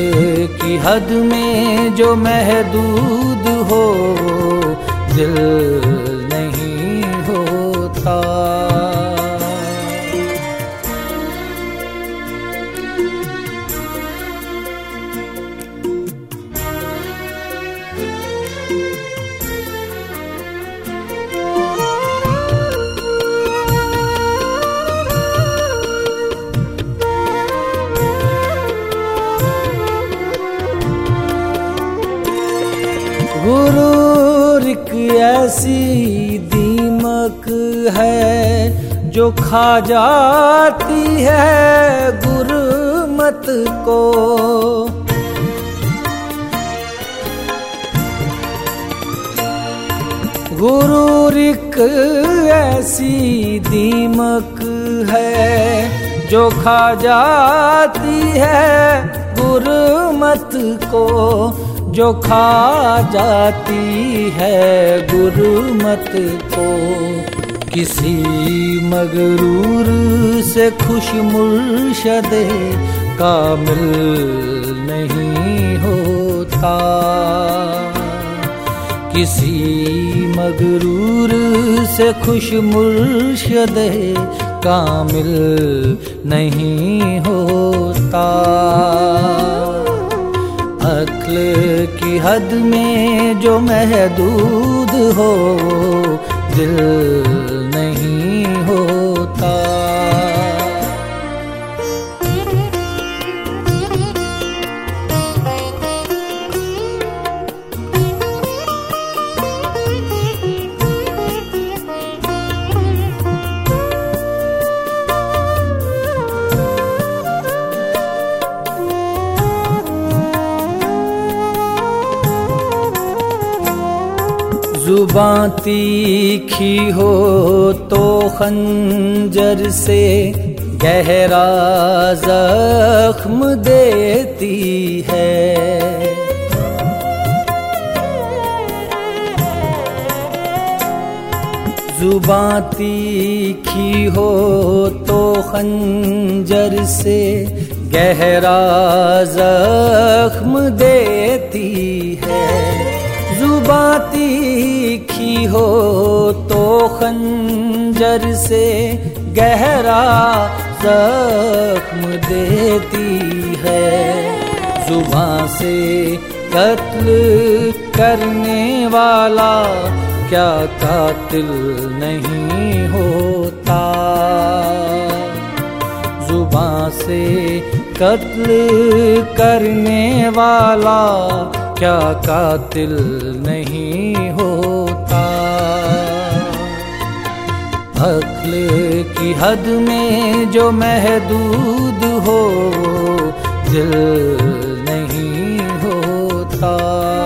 की हद में जो महदूद हो दिल खा जाती है गुरमत को। गुरूर एक ऐसी दीमक है, जो खा जाती है गुरमत को। जो खा जाती है गुरमत को। किसी मगरूर से खुश मुर्शद कामिल नहीं होता। किसी मगरूर से खुश मुर्शद कामिल नहीं होता। अक्ल की हद में जो महदूद हो, दिल होता जुबां हो तो खंजर से गहरा जख्म देती है। जुबां तीखी हो तो खंजर से गहरा जख्म देती है। जुबां हो तो खंजर से गहरा जख्म देती है। जुबां से कत्ल करने वाला क्या कातिल नहीं होता। जुबां से कत्ल करने वाला क्या कातिल अक्ल की हद में जो महदूद हो दिल नहीं होता।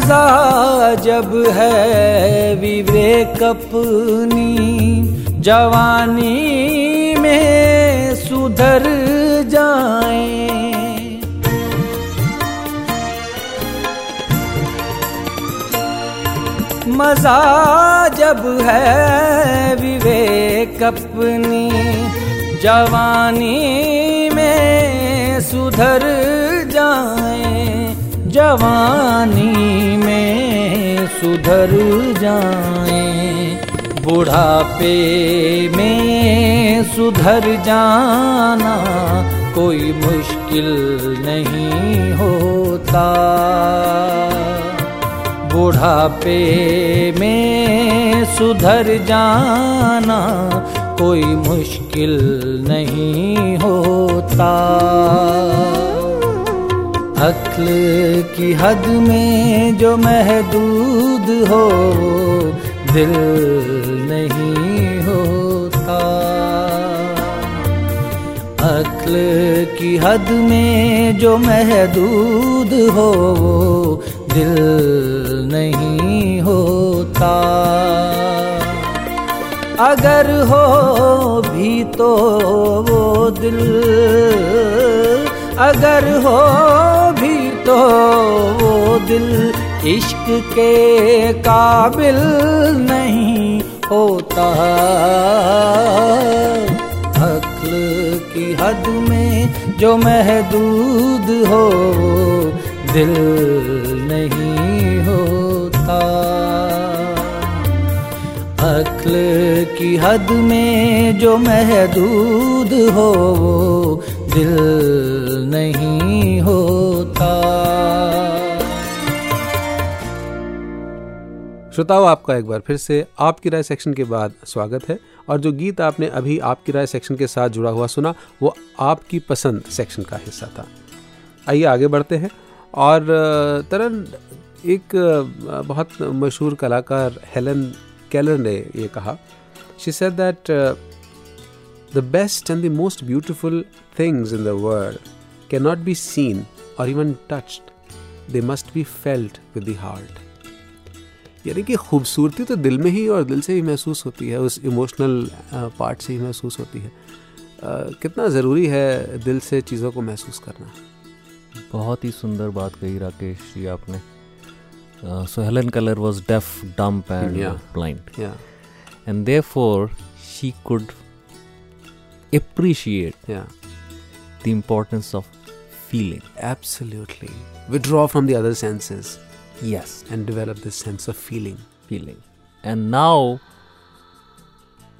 मज़ा जब है विवेक अपनी जवानी में सुधर जाए। मज़ा जब है विवेक अपनी जवानी में सुधर जवानी में सुधर जाए, बुढ़ापे में सुधर जाना कोई मुश्किल नहीं होता। बुढ़ापे में सुधर जाना कोई मुश्किल नहीं होता। अक्ल की हद में जो महदूद हो, दिल नहीं होता। अक्ल की हद में जो महदूद हो, दिल नहीं होता। अगर हो भी तो वो दिल अगर हो भी तो वो दिल इश्क के काबिल नहीं होता। अक्ल की हद में जो महदूद हो, दिल नहीं होता। अक्ल की हद में जो महदूद हो, दिल नहीं होता। श्रोताओं, आपका एक बार फिर से आपकी राय सेक्शन के बाद स्वागत है। और जो गीत आपने अभी आपकी राय सेक्शन के साथ जुड़ा हुआ सुना, वो आपकी पसंद सेक्शन का हिस्सा था। आइए, आगे बढ़ते हैं। और तरन एक बहुत मशहूर कलाकार हेलन केलर ने ये कहा। She said that the best and the most beautiful things in the world not be seen or even touched they must be felt with the heart यानी कि खूबसूरती तो दिल में ही और दिल से ही महसूस होती है उस इमोशनल पार्ट से ही महसूस होती है। कितना ज़रूरी है दिल से चीज़ों को महसूस करना। बहुत ही सुंदर बात कही राकेश जी आपने। So Helen Keller was deaf dumb and blind and therefore she could appreciate yeah. the importance of feeling. Absolutely. Withdraw from the other senses. Yes. And develop this sense of feeling. Feeling. And now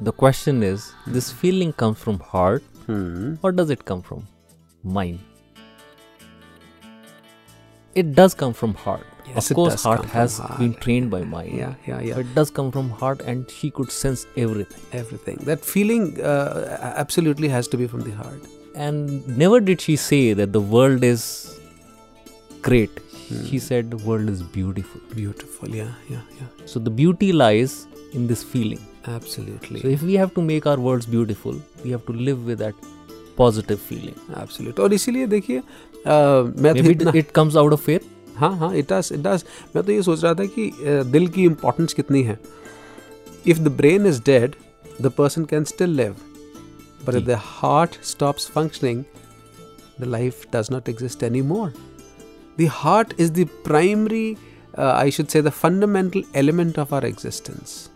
the question is this feeling comes from heart hmm. or does it come from mind? It does come from heart. Yes, of course heart has heart. been trained by mind. yeah yeah yeah. It does come from heart and she could sense everything. Everything. That feeling uh, absolutely has to be from the heart and never did she say that the world is great she said the world is beautiful beautiful yeah yeah yeah so the beauty lies in this feeling absolutely so if we have to make our worlds beautiful we have to live with that positive feeling absolute और इसीलिए देखिए uh, मैं तो maybe इतना it, it comes out of faith हाँ हाँ it does it does मैं तो ये सोच रहा था कि uh, दिल की इम्पोर्टेंस कितनी है if the brain is dead the person can still live But if the heart stops functioning, the life does not exist anymore. The heart is the primary, uh, I should say, the fundamental element of our existence.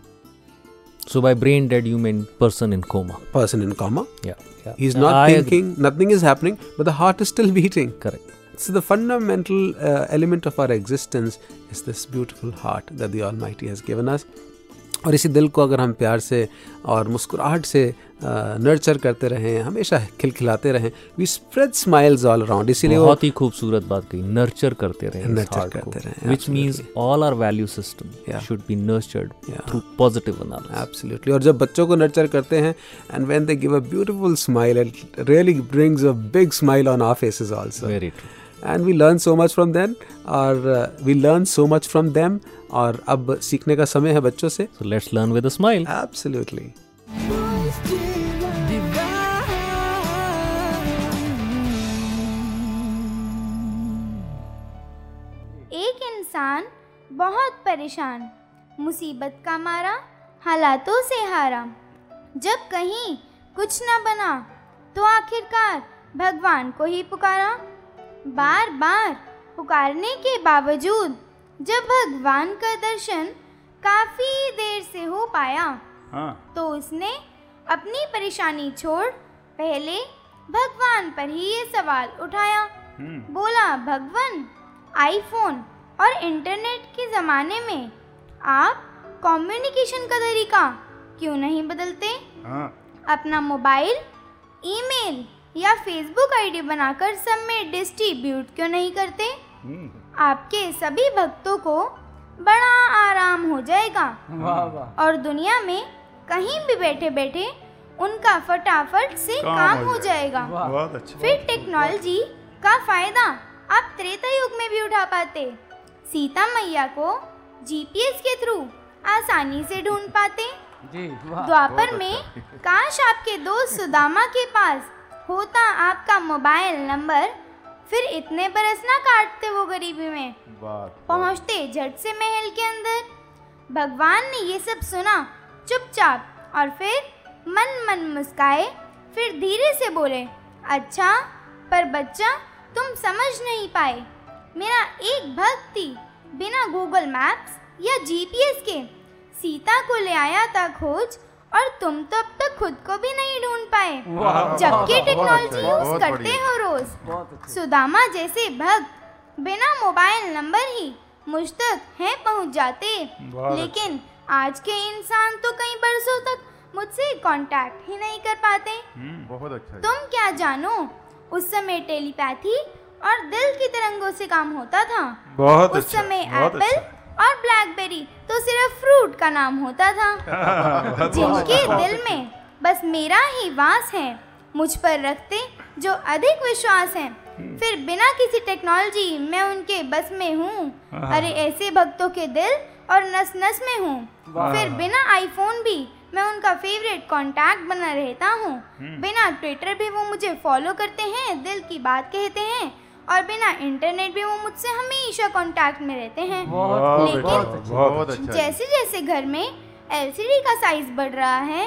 So by brain dead, you mean person in coma. Person in coma. Yeah. yeah. He's not I thinking. Agree. Nothing is happening, but the heart is still beating. Correct. So the fundamental uh, element of our existence is this beautiful heart that the Almighty has given us. और इसी दिल को अगर हम प्यार से और मुस्कुराहट से नर्चर करते रहें हमेशा खिलखिलाते रहें we spread smiles all around इसीलिए बहुत ही खूबसूरत बात कही नर्चर करते रहे Nurture करते रहें, which means all our value system should be nurtured through positive absolutely और जब बच्चों को नर्चर करते हैं and when they give a beautiful smile it really brings a big smile on our faces also very true and we learn so much from them और we learn so much from them और अब सीखने का समय है बच्चों से। So let's learn with a smile. Absolutely एक इंसान बहुत परेशान मुसीबत का मारा हालातों से हारा। जब कहीं कुछ न बना तो आखिरकार भगवान को ही पुकारा। बार बार पुकारने के बावजूद जब भगवान का दर्शन काफ़ी देर से हो पाया हाँ। तो उसने अपनी परेशानी छोड़ पहले भगवान पर ही ये सवाल उठाया। हम्म। बोला भगवान आईफोन और इंटरनेट के ज़माने में आप कम्युनिकेशन का तरीका क्यों नहीं बदलते? हाँ। अपना मोबाइल ईमेल या फेसबुक आईडी बनाकर सब में डिस्ट्रीब्यूट क्यों नहीं करते? हम्म। आपके सभी भक्तों को बड़ा आराम हो जाएगा। वाह वाह। और दुनिया में कहीं भी बैठे बैठे उनका फटाफट से काम काम हो हो जाएगा। अच्छा फिर टेक्नोलॉजी का फ़ायदा आप त्रेता युग में भी उठा पाते। सीता मैया को जीपीएस के थ्रू आसानी से ढूंढ पाते। जी द्वापर में काश आपके दोस्त सुदामा के पास होता आपका मोबाइल नंबर फिर इतने बरस ना काटते वो गरीबी में। बात पहुँचते झट से महल के अंदर। भगवान ने ये सब सुना चुपचाप और फिर मन मन मुस्काए फिर धीरे से बोले अच्छा पर बच्चा तुम समझ नहीं पाए। मेरा एक भक्त थी बिना गूगल मैप्स या जीपीएस के सीता को ले आया था खोज और तुम तो अब तक खुद को भी नहीं ढूंढ पाए। जबकि टेक्नोलॉजी यूज़ करते हो रोज। सुदामा जैसे भक्त बिना मोबाइल नंबर ही मुझ तक हैं पहुँच जाते। लेकिन आज के इंसान तो कई बरसों तक मुझसे कांटेक्ट ही नहीं कर पाते। हम्म बहुत अच्छा। तुम क्या जानो उस समय टेलीपैथी और दिल की तरंगों से काम होता था। बहुत उस अच्छा समय एप्पल अच्छा। और ब्लैकबेरी तो सिर्फ़ फ्रूट का नाम होता था। जिनके दिल में बस मेरा ही वास है मुझ पर रखते जो अधिक विश्वास है। फिर बिना किसी टेक्नोलॉजी मैं उनके बस में हूँ। अरे ऐसे भक्तों के दिल और नस नस में हूँ। फिर बिना आईफोन भी मैं उनका फेवरेट कांटेक्ट बना रहता हूँ। बिना ट्विटर भी वो मुझे फॉलो करते हैं दिल की बात कहते हैं। और बिना इंटरनेट भी वो मुझसे हमेशा कांटेक्ट में रहते हैं। बहुत लेकिन अच्छा बहुत अच्छा जैसे जैसे घर में एलसीडी का साइज़ बढ़ रहा है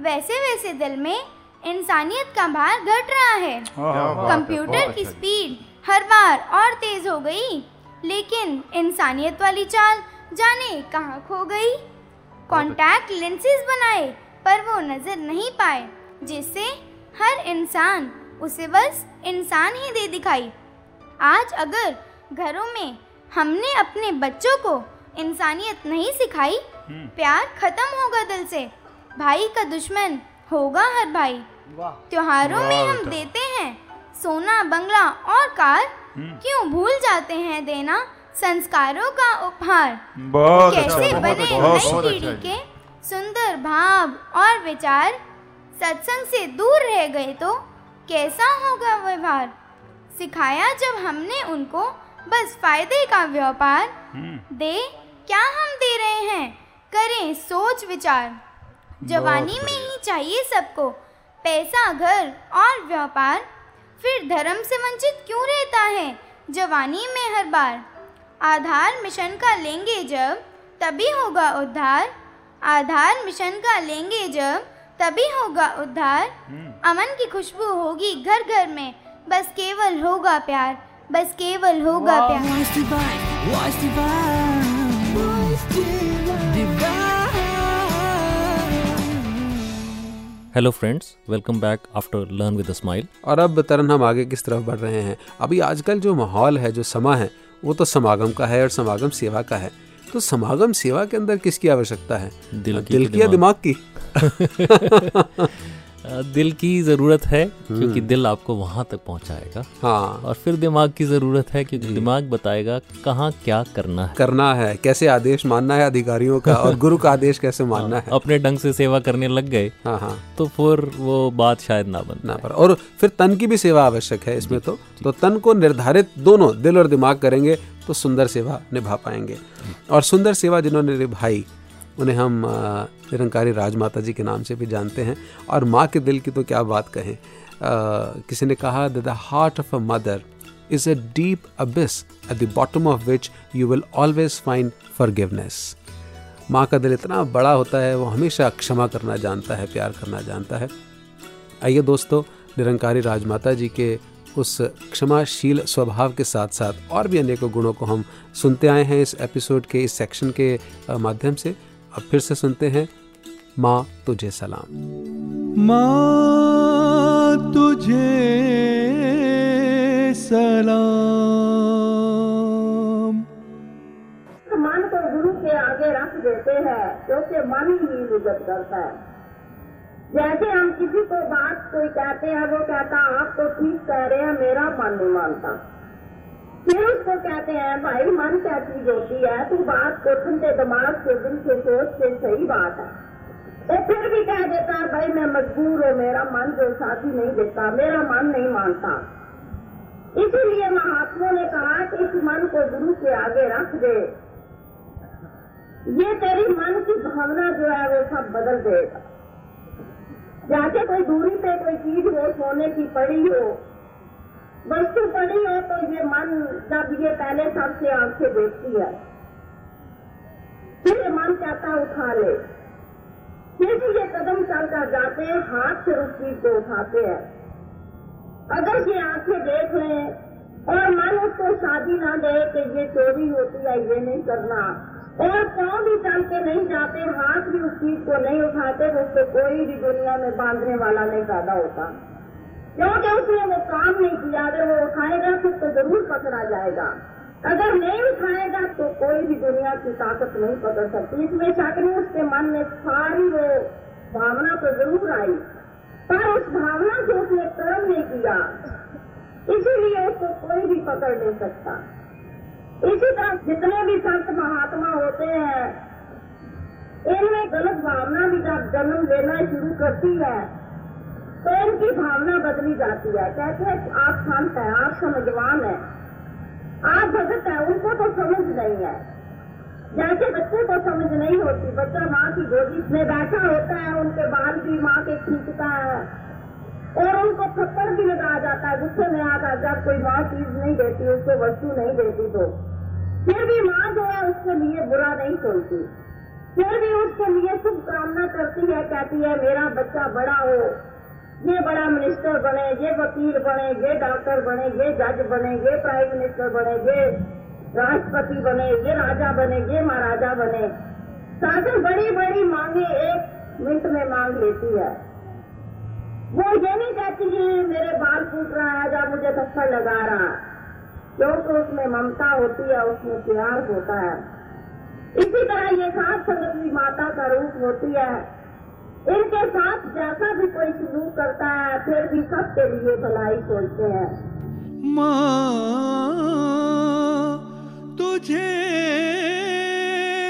वैसे वैसे दिल में इंसानियत का भार घट रहा है। कंप्यूटर की अच्छा। स्पीड हर बार और तेज हो गई लेकिन इंसानियत वाली चाल जाने कहाँ खो गई? कॉन्टैक्ट लेंसेज बनाए पर वो नज़र नहीं पाए जिससे हर इंसान उसे बस इंसान ही दे दिखाई। आज अगर घरों में हमने अपने बच्चों को इंसानियत नहीं सिखाई प्यार खत्म होगा दिल से। भाई का दुश्मन होगा हर भाई। त्योहारों में हम देते हैं सोना बंगला और कार। क्यों भूल जाते हैं देना संस्कारों का उपहार? अच्छा कैसे बने अच्छा नई पीढ़ी अच्छा के सुंदर भाव और विचार? सत्संग से दूर रह गए तो कैसा होगा व्यवहार? सिखाया जब हमने उनको बस फ़ायदे का व्यापार दे क्या हम दे रहे हैं? करें सोच विचार। जवानी में ही चाहिए सबको। पैसा घर और व्यापार। फिर धर्म से वंचित क्यों रहता है? जवानी में हर बार। आधार मिशन का लेंगे जब तभी होगा उद्धार। आधार मिशन का लेंगे जब तभी होगा उद्धार। अमन की खुशबू होगी घर घर में। बस केवल होगा प्यार बस केवल होगा प्यार। Hello, friends. Welcome back after Learn with a Smile. और अब तरन हम आगे किस तरफ़ बढ़ रहे हैं? अभी आजकल जो माहौल है जो समा है वो तो समागम का है और समागम सेवा का है। तो समागम सेवा के अंदर किसकी आवश्यकता है? दिल की दिल कि की या दिमाग? की? अ, दिल की ज़रूरत है क्योंकि दिल आपको वहाँ तक पहुँचाएगा। हाँ। और फिर दिमाग की ज़रूरत है क्योंकि दिमाग बताएगा कहाँ क्या करना है। करना है कैसे आदेश मानना है अधिकारियों का और गुरु का आदेश कैसे मानना हाँ, है अपने ढंग से सेवा करने लग गए हाँ हाँ। तो फिर वो बात शायद ना बन ना पर और फिर तन की भी सेवा आवश्यक है इसमें तो। तो तन को निर्धारित दोनों दिल और दिमाग करेंगे तो सुंदर सेवा निभा पाएँगे। और सुंदर सेवा जिन्होंने निभाई उन्हें हम निरंकारी राजमाता जी के नाम से भी जानते हैं। और माँ के दिल की तो क्या बात कहें। किसी ने कहा the heart of a mother is a deep abyss at the bottom of which you will always find forgiveness माँ का दिल इतना बड़ा होता है, वो हमेशा क्षमा करना जानता है, प्यार करना जानता है। आइए दोस्तों, निरंकारी राजमाता जी के उस क्षमाशील स्वभाव के साथ साथ और भी अनेकों गुणों को हम सुनते आए हैं इस एपिसोड के, इस सेक्शन के माध्यम से। अब फिर से सुनते हैं माँ तुझे सलाम। माँ तुझे सलाम। मन को गुरु के आगे रख देते हैं क्योंकि मन ही इज़्ज़त करता है। जैसे हम किसी को बात कोई कहते हैं वो कहता आप तो ठीक कह रहे हैं मेरा मन नहीं मानता। फिर उसको कहते हैं, भाई, मन क्या चीज़ होती है, तू बात को ठंडे दिमाग से दिल से सोच के सही बात है। वो फिर भी कह देता है, भाई, मैं मजबूर हूँ, मेरा मन जो साथी नहीं देता, मेरा मन नहीं मानता। इसीलिए महात्मा ने कहा कि इस मन को गुरु के आगे रख दे। ये तेरी मन की भावना जो है, वो सब बदल देगा। जैसे कोई दूरी पे कोई चीज़ हो, सोने की पड़ी हो वस्तु पड़ी हो तो ये मन जब ये पहले सबसे आँखें देखती है। फिर मन कहता उठा ले। फिर ये कदम चलकर जाते हैं, हाथ से उस चीज़ को उठाते हैं। अगर ये आँखें देख लें और मन उसको शादी ना दे कि ये चोरी होती है, ये नहीं करना। और पाँव भी चल के नहीं जाते, हाथ भी उस चीज़ को नहीं उठाते तो उसको कोई भी दुनिया में बांधने वाला नहीं पैदा होता। क्योंकि उसने वो काम नहीं किया। अगर वो उठाएगा तो ज़रूर पकड़ा जाएगा। अगर नहीं उठाएगा तो कोई भी दुनिया की ताकत नहीं पकड़ सकती। इसमें शक नहीं, उसके मन में सारी वो भावना तो ज़रूर आई। पर उस भावना से उसने कर्म नहीं किया। इसीलिए उसको कोई भी पकड़ नहीं सकता। इसी तरह जितने भी संत महात्मा होते हैं, इनमें गलत भावना भी जब जन्म लेना शुरू करती है तो इनकी भावना बदली जाती है। कहते हैं आप संत हैं, आप समझवान हैं। आप भगत है, उनको तो समझ नहीं है। जैसे बच्चे को समझ नहीं होती, बच्चा माँ की गोदी में बैठा होता है, उनके बाल भी माँ के खींचता है। और उनको थप्पड़ भी लगा जाता है, गुस्से में आकर जब कोई माँ चीज़ नहीं देती, उसको वस्तु नहीं देती तो। फिर भी माँ जो है, उसके लिए बुरा नहीं सोचती। फिर भी उसके लिए शुभ कामना करती है, कहती है, मेरा बच्चा बड़ा हो ये बड़ा मिनिस्टर बने, ये वकील बने, ये डॉक्टर बने, ये जज बने, ये प्राइम मिनिस्टर बने, ये राष्ट्रपति बने, ये राजा बने, ये महाराजा बने। शासन बड़ी बड़ी मांगे, एक मिनट में मांग लेती है। वो ये नहीं कहती कि मेरे बाल फूट रहा है या मुझे थप्पड़ लगा रहा क्योंकि उसमें ममता होती है, उसमें प्यार होता है। इसी तरह ये सात संगत माता का रूप होती है। इनके साथ जैसा भी कोई सलूक करता है फिर भी सबके लिए भलाई सोचते हैं। माँ तुझे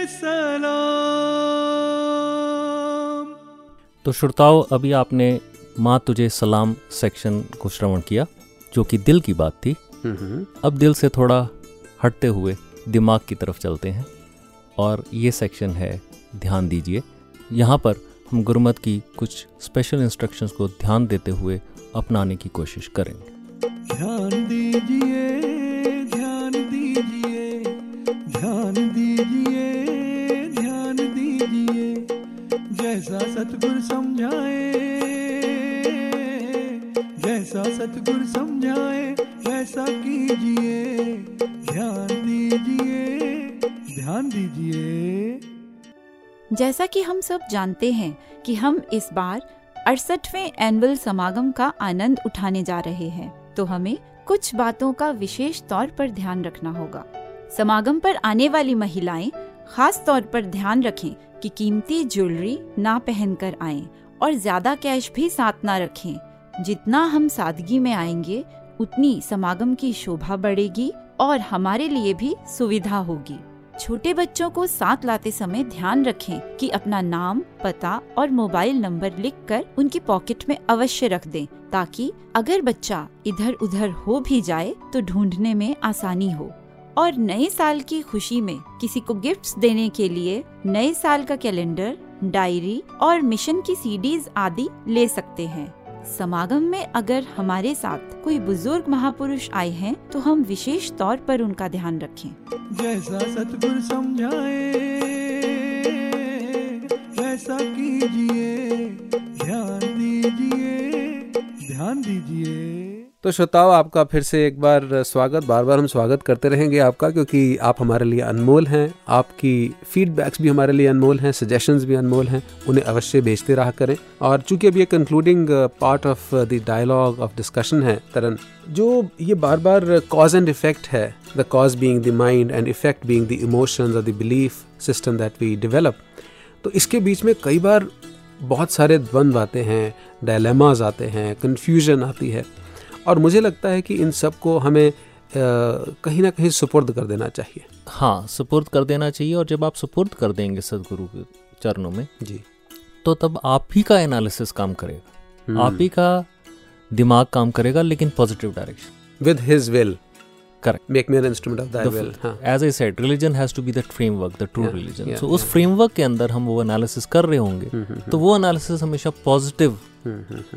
सलाम। तो श्रोताओं अभी आपने माँ तुझे सलाम सेक्शन को श्रवण किया जो कि दिल की बात थी। अब दिल से थोड़ा हटते हुए दिमाग की तरफ़ चलते हैं और ये सेक्शन है ध्यान दीजिए। यहाँ पर हम गुरुमत की कुछ स्पेशल इंस्ट्रक्शंस को ध्यान देते हुए अपनाने की कोशिश करेंगे। ध्यान दीजिए ध्यान दीजिए ध्यान दीजिए ध्यान दीजिए, जैसा सतगुरु समझाए, जैसा सतगुरु समझाए वैसा कीजिए। ध्यान दीजिए ध्यान दीजिए। जैसा कि हम सब जानते हैं कि हम इस बार अड़सठवें एनुअल समागम का आनंद उठाने जा रहे हैं तो हमें कुछ बातों का विशेष तौर पर ध्यान रखना होगा। समागम पर आने वाली महिलाएँ खास तौर पर ध्यान रखें कि कीमती ज्वेलरी ना पहनकर आएँ और ज़्यादा कैश भी साथ ना रखें। जितना हम सादगी में आएँगे, उतनी समागम की शोभा बढ़ेगी और हमारे लिए भी सुविधा होगी। छोटे बच्चों को साथ लाते समय ध्यान रखें कि अपना नाम, पता और मोबाइल नंबर लिखकर उनकी पॉकेट में अवश्य रख दें, ताकि अगर बच्चा इधर उधर हो भी जाए तो ढूँढने में आसानी हो। और नए साल की खुशी में किसी को गिफ्ट्स देने के लिए नए साल का कैलेंडर डायरी और मिशन की सीडीज आदि ले सकते हैं। समागम में अगर हमारे साथ कोई बुज़ुर्ग महापुरुष आए हैं तो हम विशेष तौर पर उनका ध्यान रखें। जैसा सतगुरु समझाए वैसा कीजिए, ध्यान दीजिए ध्यान दीजिए। तो श्रोताओं, आपका फिर से एक बार स्वागत बार बार हम स्वागत करते रहेंगे आपका, क्योंकि आप हमारे लिए अनमोल हैं, आपकी फीडबैक्स भी हमारे लिए अनमोल हैं सजेशंस भी अनमोल हैं, उन्हें अवश्य भेजते रहा करें। और चूँकि अभी ये concluding part of the dialogue of discussion है तरन जो ये बार बार कॉज एंड इफ़ेक्ट है the cause being the mind and effect being the emotions और the belief system that we develop तो इसके बीच में कई बार बहुत सारे द्वंद्व आते हैं डायलेमाज आते हैं कन्फ्यूज़न आती है। और मुझे लगता है कि इन सबको हमें कहीं ना कहीं सुपुर्द कर देना चाहिए। हाँ सुपुर्द कर देना चाहिए और जब आप सुपुर्द कर देंगे सदगुरु के चरणों में जी। तो तब आप ही का एनालिसिस काम करेगा। आप ही का दिमाग काम करेगा लेकिन positive direction with his will correct make me an instrument of thy The- will हाँ। as I said religion has to be that framework the true Yeah, religion yeah, so उस framework के अंदर हम वो एनालिसिस कर रहे होंगे तो वो एनालिसिस हमेशा पॉजिटिव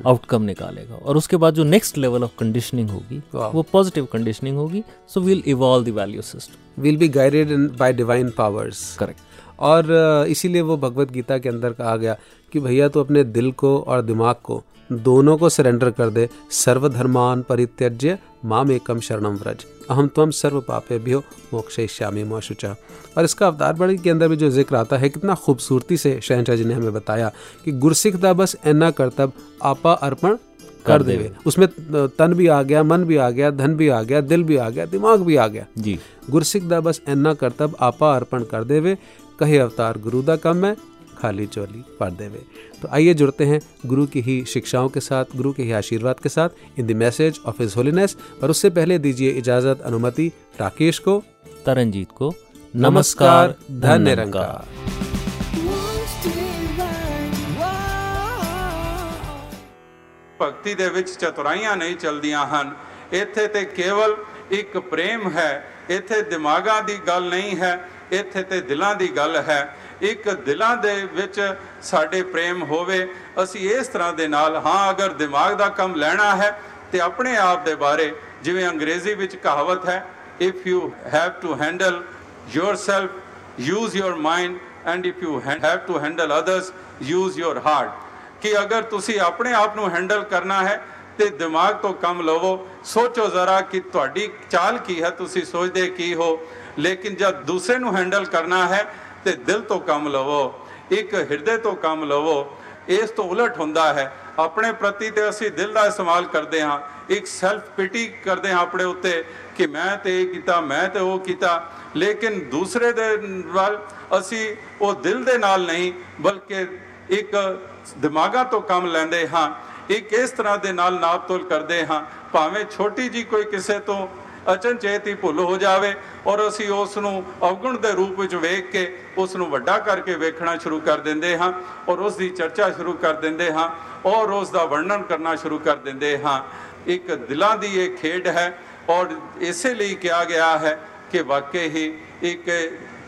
आउटकम निकालेगा। और उसके बाद जो नेक्स्ट लेवल ऑफ़ कंडीशनिंग होगी वो पॉजिटिव कंडीशनिंग होगी। So will evolve the value system will be guided by divine powers correct और इसीलिए वो भगवत गीता के अंदर कहा गया कि भैया तो अपने दिल को और दिमाग को दोनों को सरेंडर कर दे। सर्वधर्मान परित्यज्य माम एकम शरणम व्रज। अहम त्वम सर्व पापे भी हो मोक्षयिष्यामि मोशुचा और इसका अवतार बड़ी के अंदर भी जो ज़िक्र आता है कितना खूबसूरती से शहनशाह जी ने हमें बताया कि गुरसिख दा बस एना करतब आपा अर्पण कर देवे। उसमें तन भी आ गया मन भी आ गया धन भी आ गया दिल भी आ गया दिमाग भी आ गया। जी। गुरसिख दा बस एना करतब आपा अर्पण कर देवे। कहे अवतार गुरु दा कम है खाली चोली पढ़ देवे तो आइए जुड़ते हैं गुरु की ही शिक्षाओं के साथ गुरु के ही आशीर्वाद के साथ in the message of his holiness पर उससे पहले दीजिए इजाजत अनुमति राकेश को तरनजीत को नमस्कार नमस्कार धन धन निरंकार ਭਗਤੀ ਦੇ ਵਿੱਚ ਚਤੁਰਾਈਆਂ ਨਹੀਂ ਚਲਦੀਆਂ ਹਨ ਇੱਥੇ ਤੇ ਕੇਵਲ ਇੱਕ ਪ੍ਰੇਮ ਹੈ ਇੱਥੇ ਦਿਮਾਗਾਂ ਦੀ ਗੱਲ ਨਹੀਂ ਹੈ ਇੱਥੇ ਤੇ ਦਿਲਾਂ ਦੀ ਗੱਲ ਹੈ ਇੱਕ ਦਿਲਾਂ ਦੇ ਵਿੱਚ ਸਾਡੇ ਪ੍ਰੇਮ ਹੋਵੇ, ਅਸੀਂ ਇਸ ਤਰ੍ਹਾਂ ਦੇ ਨਾਲ, ਹਾਂ, ਅਗਰ ਦਿਮਾਗ ਦਾ ਕੰਮ ਲੈਣਾ ਹੈ, ਤੇ ਆਪਣੇ ਆਪ ਦੇ ਬਾਰੇ, ਜਿਵੇਂ ਅੰਗਰੇਜ਼ੀ ਵਿੱਚ ਕਹਾਵਤ ਹੈ if you have to handle yourself, use your mind, and if you ha- have to handle others, use your heart. ਕਿ ਅਗਰ ਤੁਸੀਂ ਆਪਣੇ ਆਪ ਨੂੰ ਹੈਂਡਲ ਕਰਨਾ ਹੈ, ਤੇ ਦਿਮਾਗ ਤੋਂ ਕੰਮ ਲਵੋ, ਸੋਚੋ ਜ਼ਰਾ ਕਿ ਤੁਹਾਡੀ ਚਾਲ ਕੀ ਹੈ, ਤੁਸੀਂ ਸੋਚਦੇ ਕੀ ਹੋ, ਲੇਕਿਨ ਜਦ ਦੂਸਰੇ ਨੂੰ ਹੈਂਡਲ ਕਰਨਾ ਹੈ ਤੇ ਦਿਲ ਤੋਂ ਕੰਮ ਲਵੋ, ਇੱਕ ਹਿਰਦੇ ਤੋਂ ਕੰਮ ਲਵੋ, ਇਸ ਤੋਂ ਉਲਟ ਹੁੰਦਾ ਹੈ। ਆਪਣੇ ਪ੍ਰਤੀ ਤੇ ਅਸੀਂ ਦਿਲ ਦਾ ਇਸਤੇਮਾਲ ਕਰਦੇ ਹਾਂ, ਇੱਕ ਸੈਲਫ ਪਿਟੀ ਕਰਦੇ ਹਾਂ ਆਪਣੇ ਉੱਤੇ ਕਿ ਮੈਂ ਤੇ ਇਹ ਕੀਤਾ, ਮੈਂ ਤੇ ਉਹ ਕੀਤਾ। ਲੇਕਿਨ ਦੂਸਰੇ ਦੇ ਵੱਲ ਅਸੀਂ ਉਹ ਦਿਲ ਦੇ ਨਾਲ ਨਹੀਂ, ਬਲਕਿ ਇੱਕ ਦਿਮਾਗਾਂ ਤੋਂ ਕੰਮ ਲੈਂਦੇ ਹਾਂ, ਇੱਕ ਇਸ ਤਰ੍ਹਾਂ ਦੇ ਨਾਲ ਨਾਪ ਤੋਲ ਕਰਦੇ ਹਾਂ। ਭਾਵੇਂ ਛੋਟੀ ਜੀ ਕੋਈ ਕਿਸੇ ਤੋਂ ਅਚਨਚੇਤ ਹੀ ਭੁੱਲ ਹੋ ਜਾਵੇ ਔਰ ਅਸੀਂ ਉਸ ਨੂੰ ਅਵਗੁਣ ਦੇ ਰੂਪ ਵਿੱਚ ਵੇਖ ਕੇ ਉਸ ਨੂੰ ਵੱਡਾ ਕਰਕੇ ਵੇਖਣਾ ਸ਼ੁਰੂ ਕਰ ਦਿੰਦੇ ਹਾਂ ਔਰ ਉਸ ਦੀ ਚਰਚਾ ਸ਼ੁਰੂ ਕਰ ਦਿੰਦੇ ਹਾਂ ਔਰ ਉਸ ਦਾ ਵਰਣਨ ਕਰਨਾ ਸ਼ੁਰੂ ਕਰ ਦਿੰਦੇ ਹਾਂ। ਇੱਕ ਦਿਲਾਂ ਦੀ ਇਹ ਖੇਡ ਹੈ ਔਰ ਇਸੇ ਲਈ ਕਿਹਾ ਗਿਆ ਹੈ ਕਿ ਵਾਕਈ ਹੀ ਇੱਕ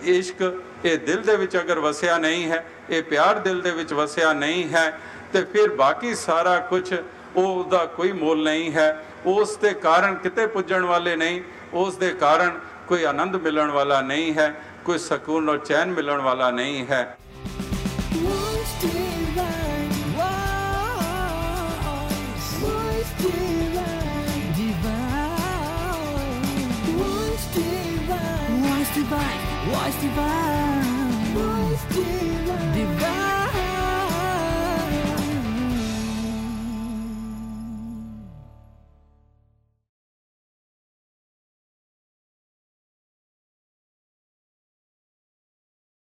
ਇਸ਼ਕ ਇਹ ਦਿਲ ਦੇ ਵਿੱਚ ਅਗਰ ਵਸਿਆ ਨਹੀਂ ਹੈ, ਇਹ ਪਿਆਰ ਦਿਲ ਦੇ ਵਿੱਚ ਵਸਿਆ ਨਹੀਂ ਹੈ, ਤੇ ਫਿਰ ਬਾਕੀ ਸਾਰਾ ਕੁਝ ਉਹਦਾ ਕੋਈ ਮੁੱਲ ਨਹੀਂ ਹੈ ਉਸ ਦੇ ਕਾਰਨ ਕਿਤੇ ਪੁੱਜਣ ਵਾਲੇ ਨਹੀਂ ਉਸ ਦੇ ਕਾਰਨ ਕੋਈ ਆਨੰਦ ਮਿਲਣ ਵਾਲਾ ਨਹੀਂ ਹੈ ਕੋਈ ਸਕੂਨ ਔਰ ਚੈਨ ਮਿਲਣ ਵਾਲਾ ਨਹੀਂ ਹੈ Voice divine, voice divine.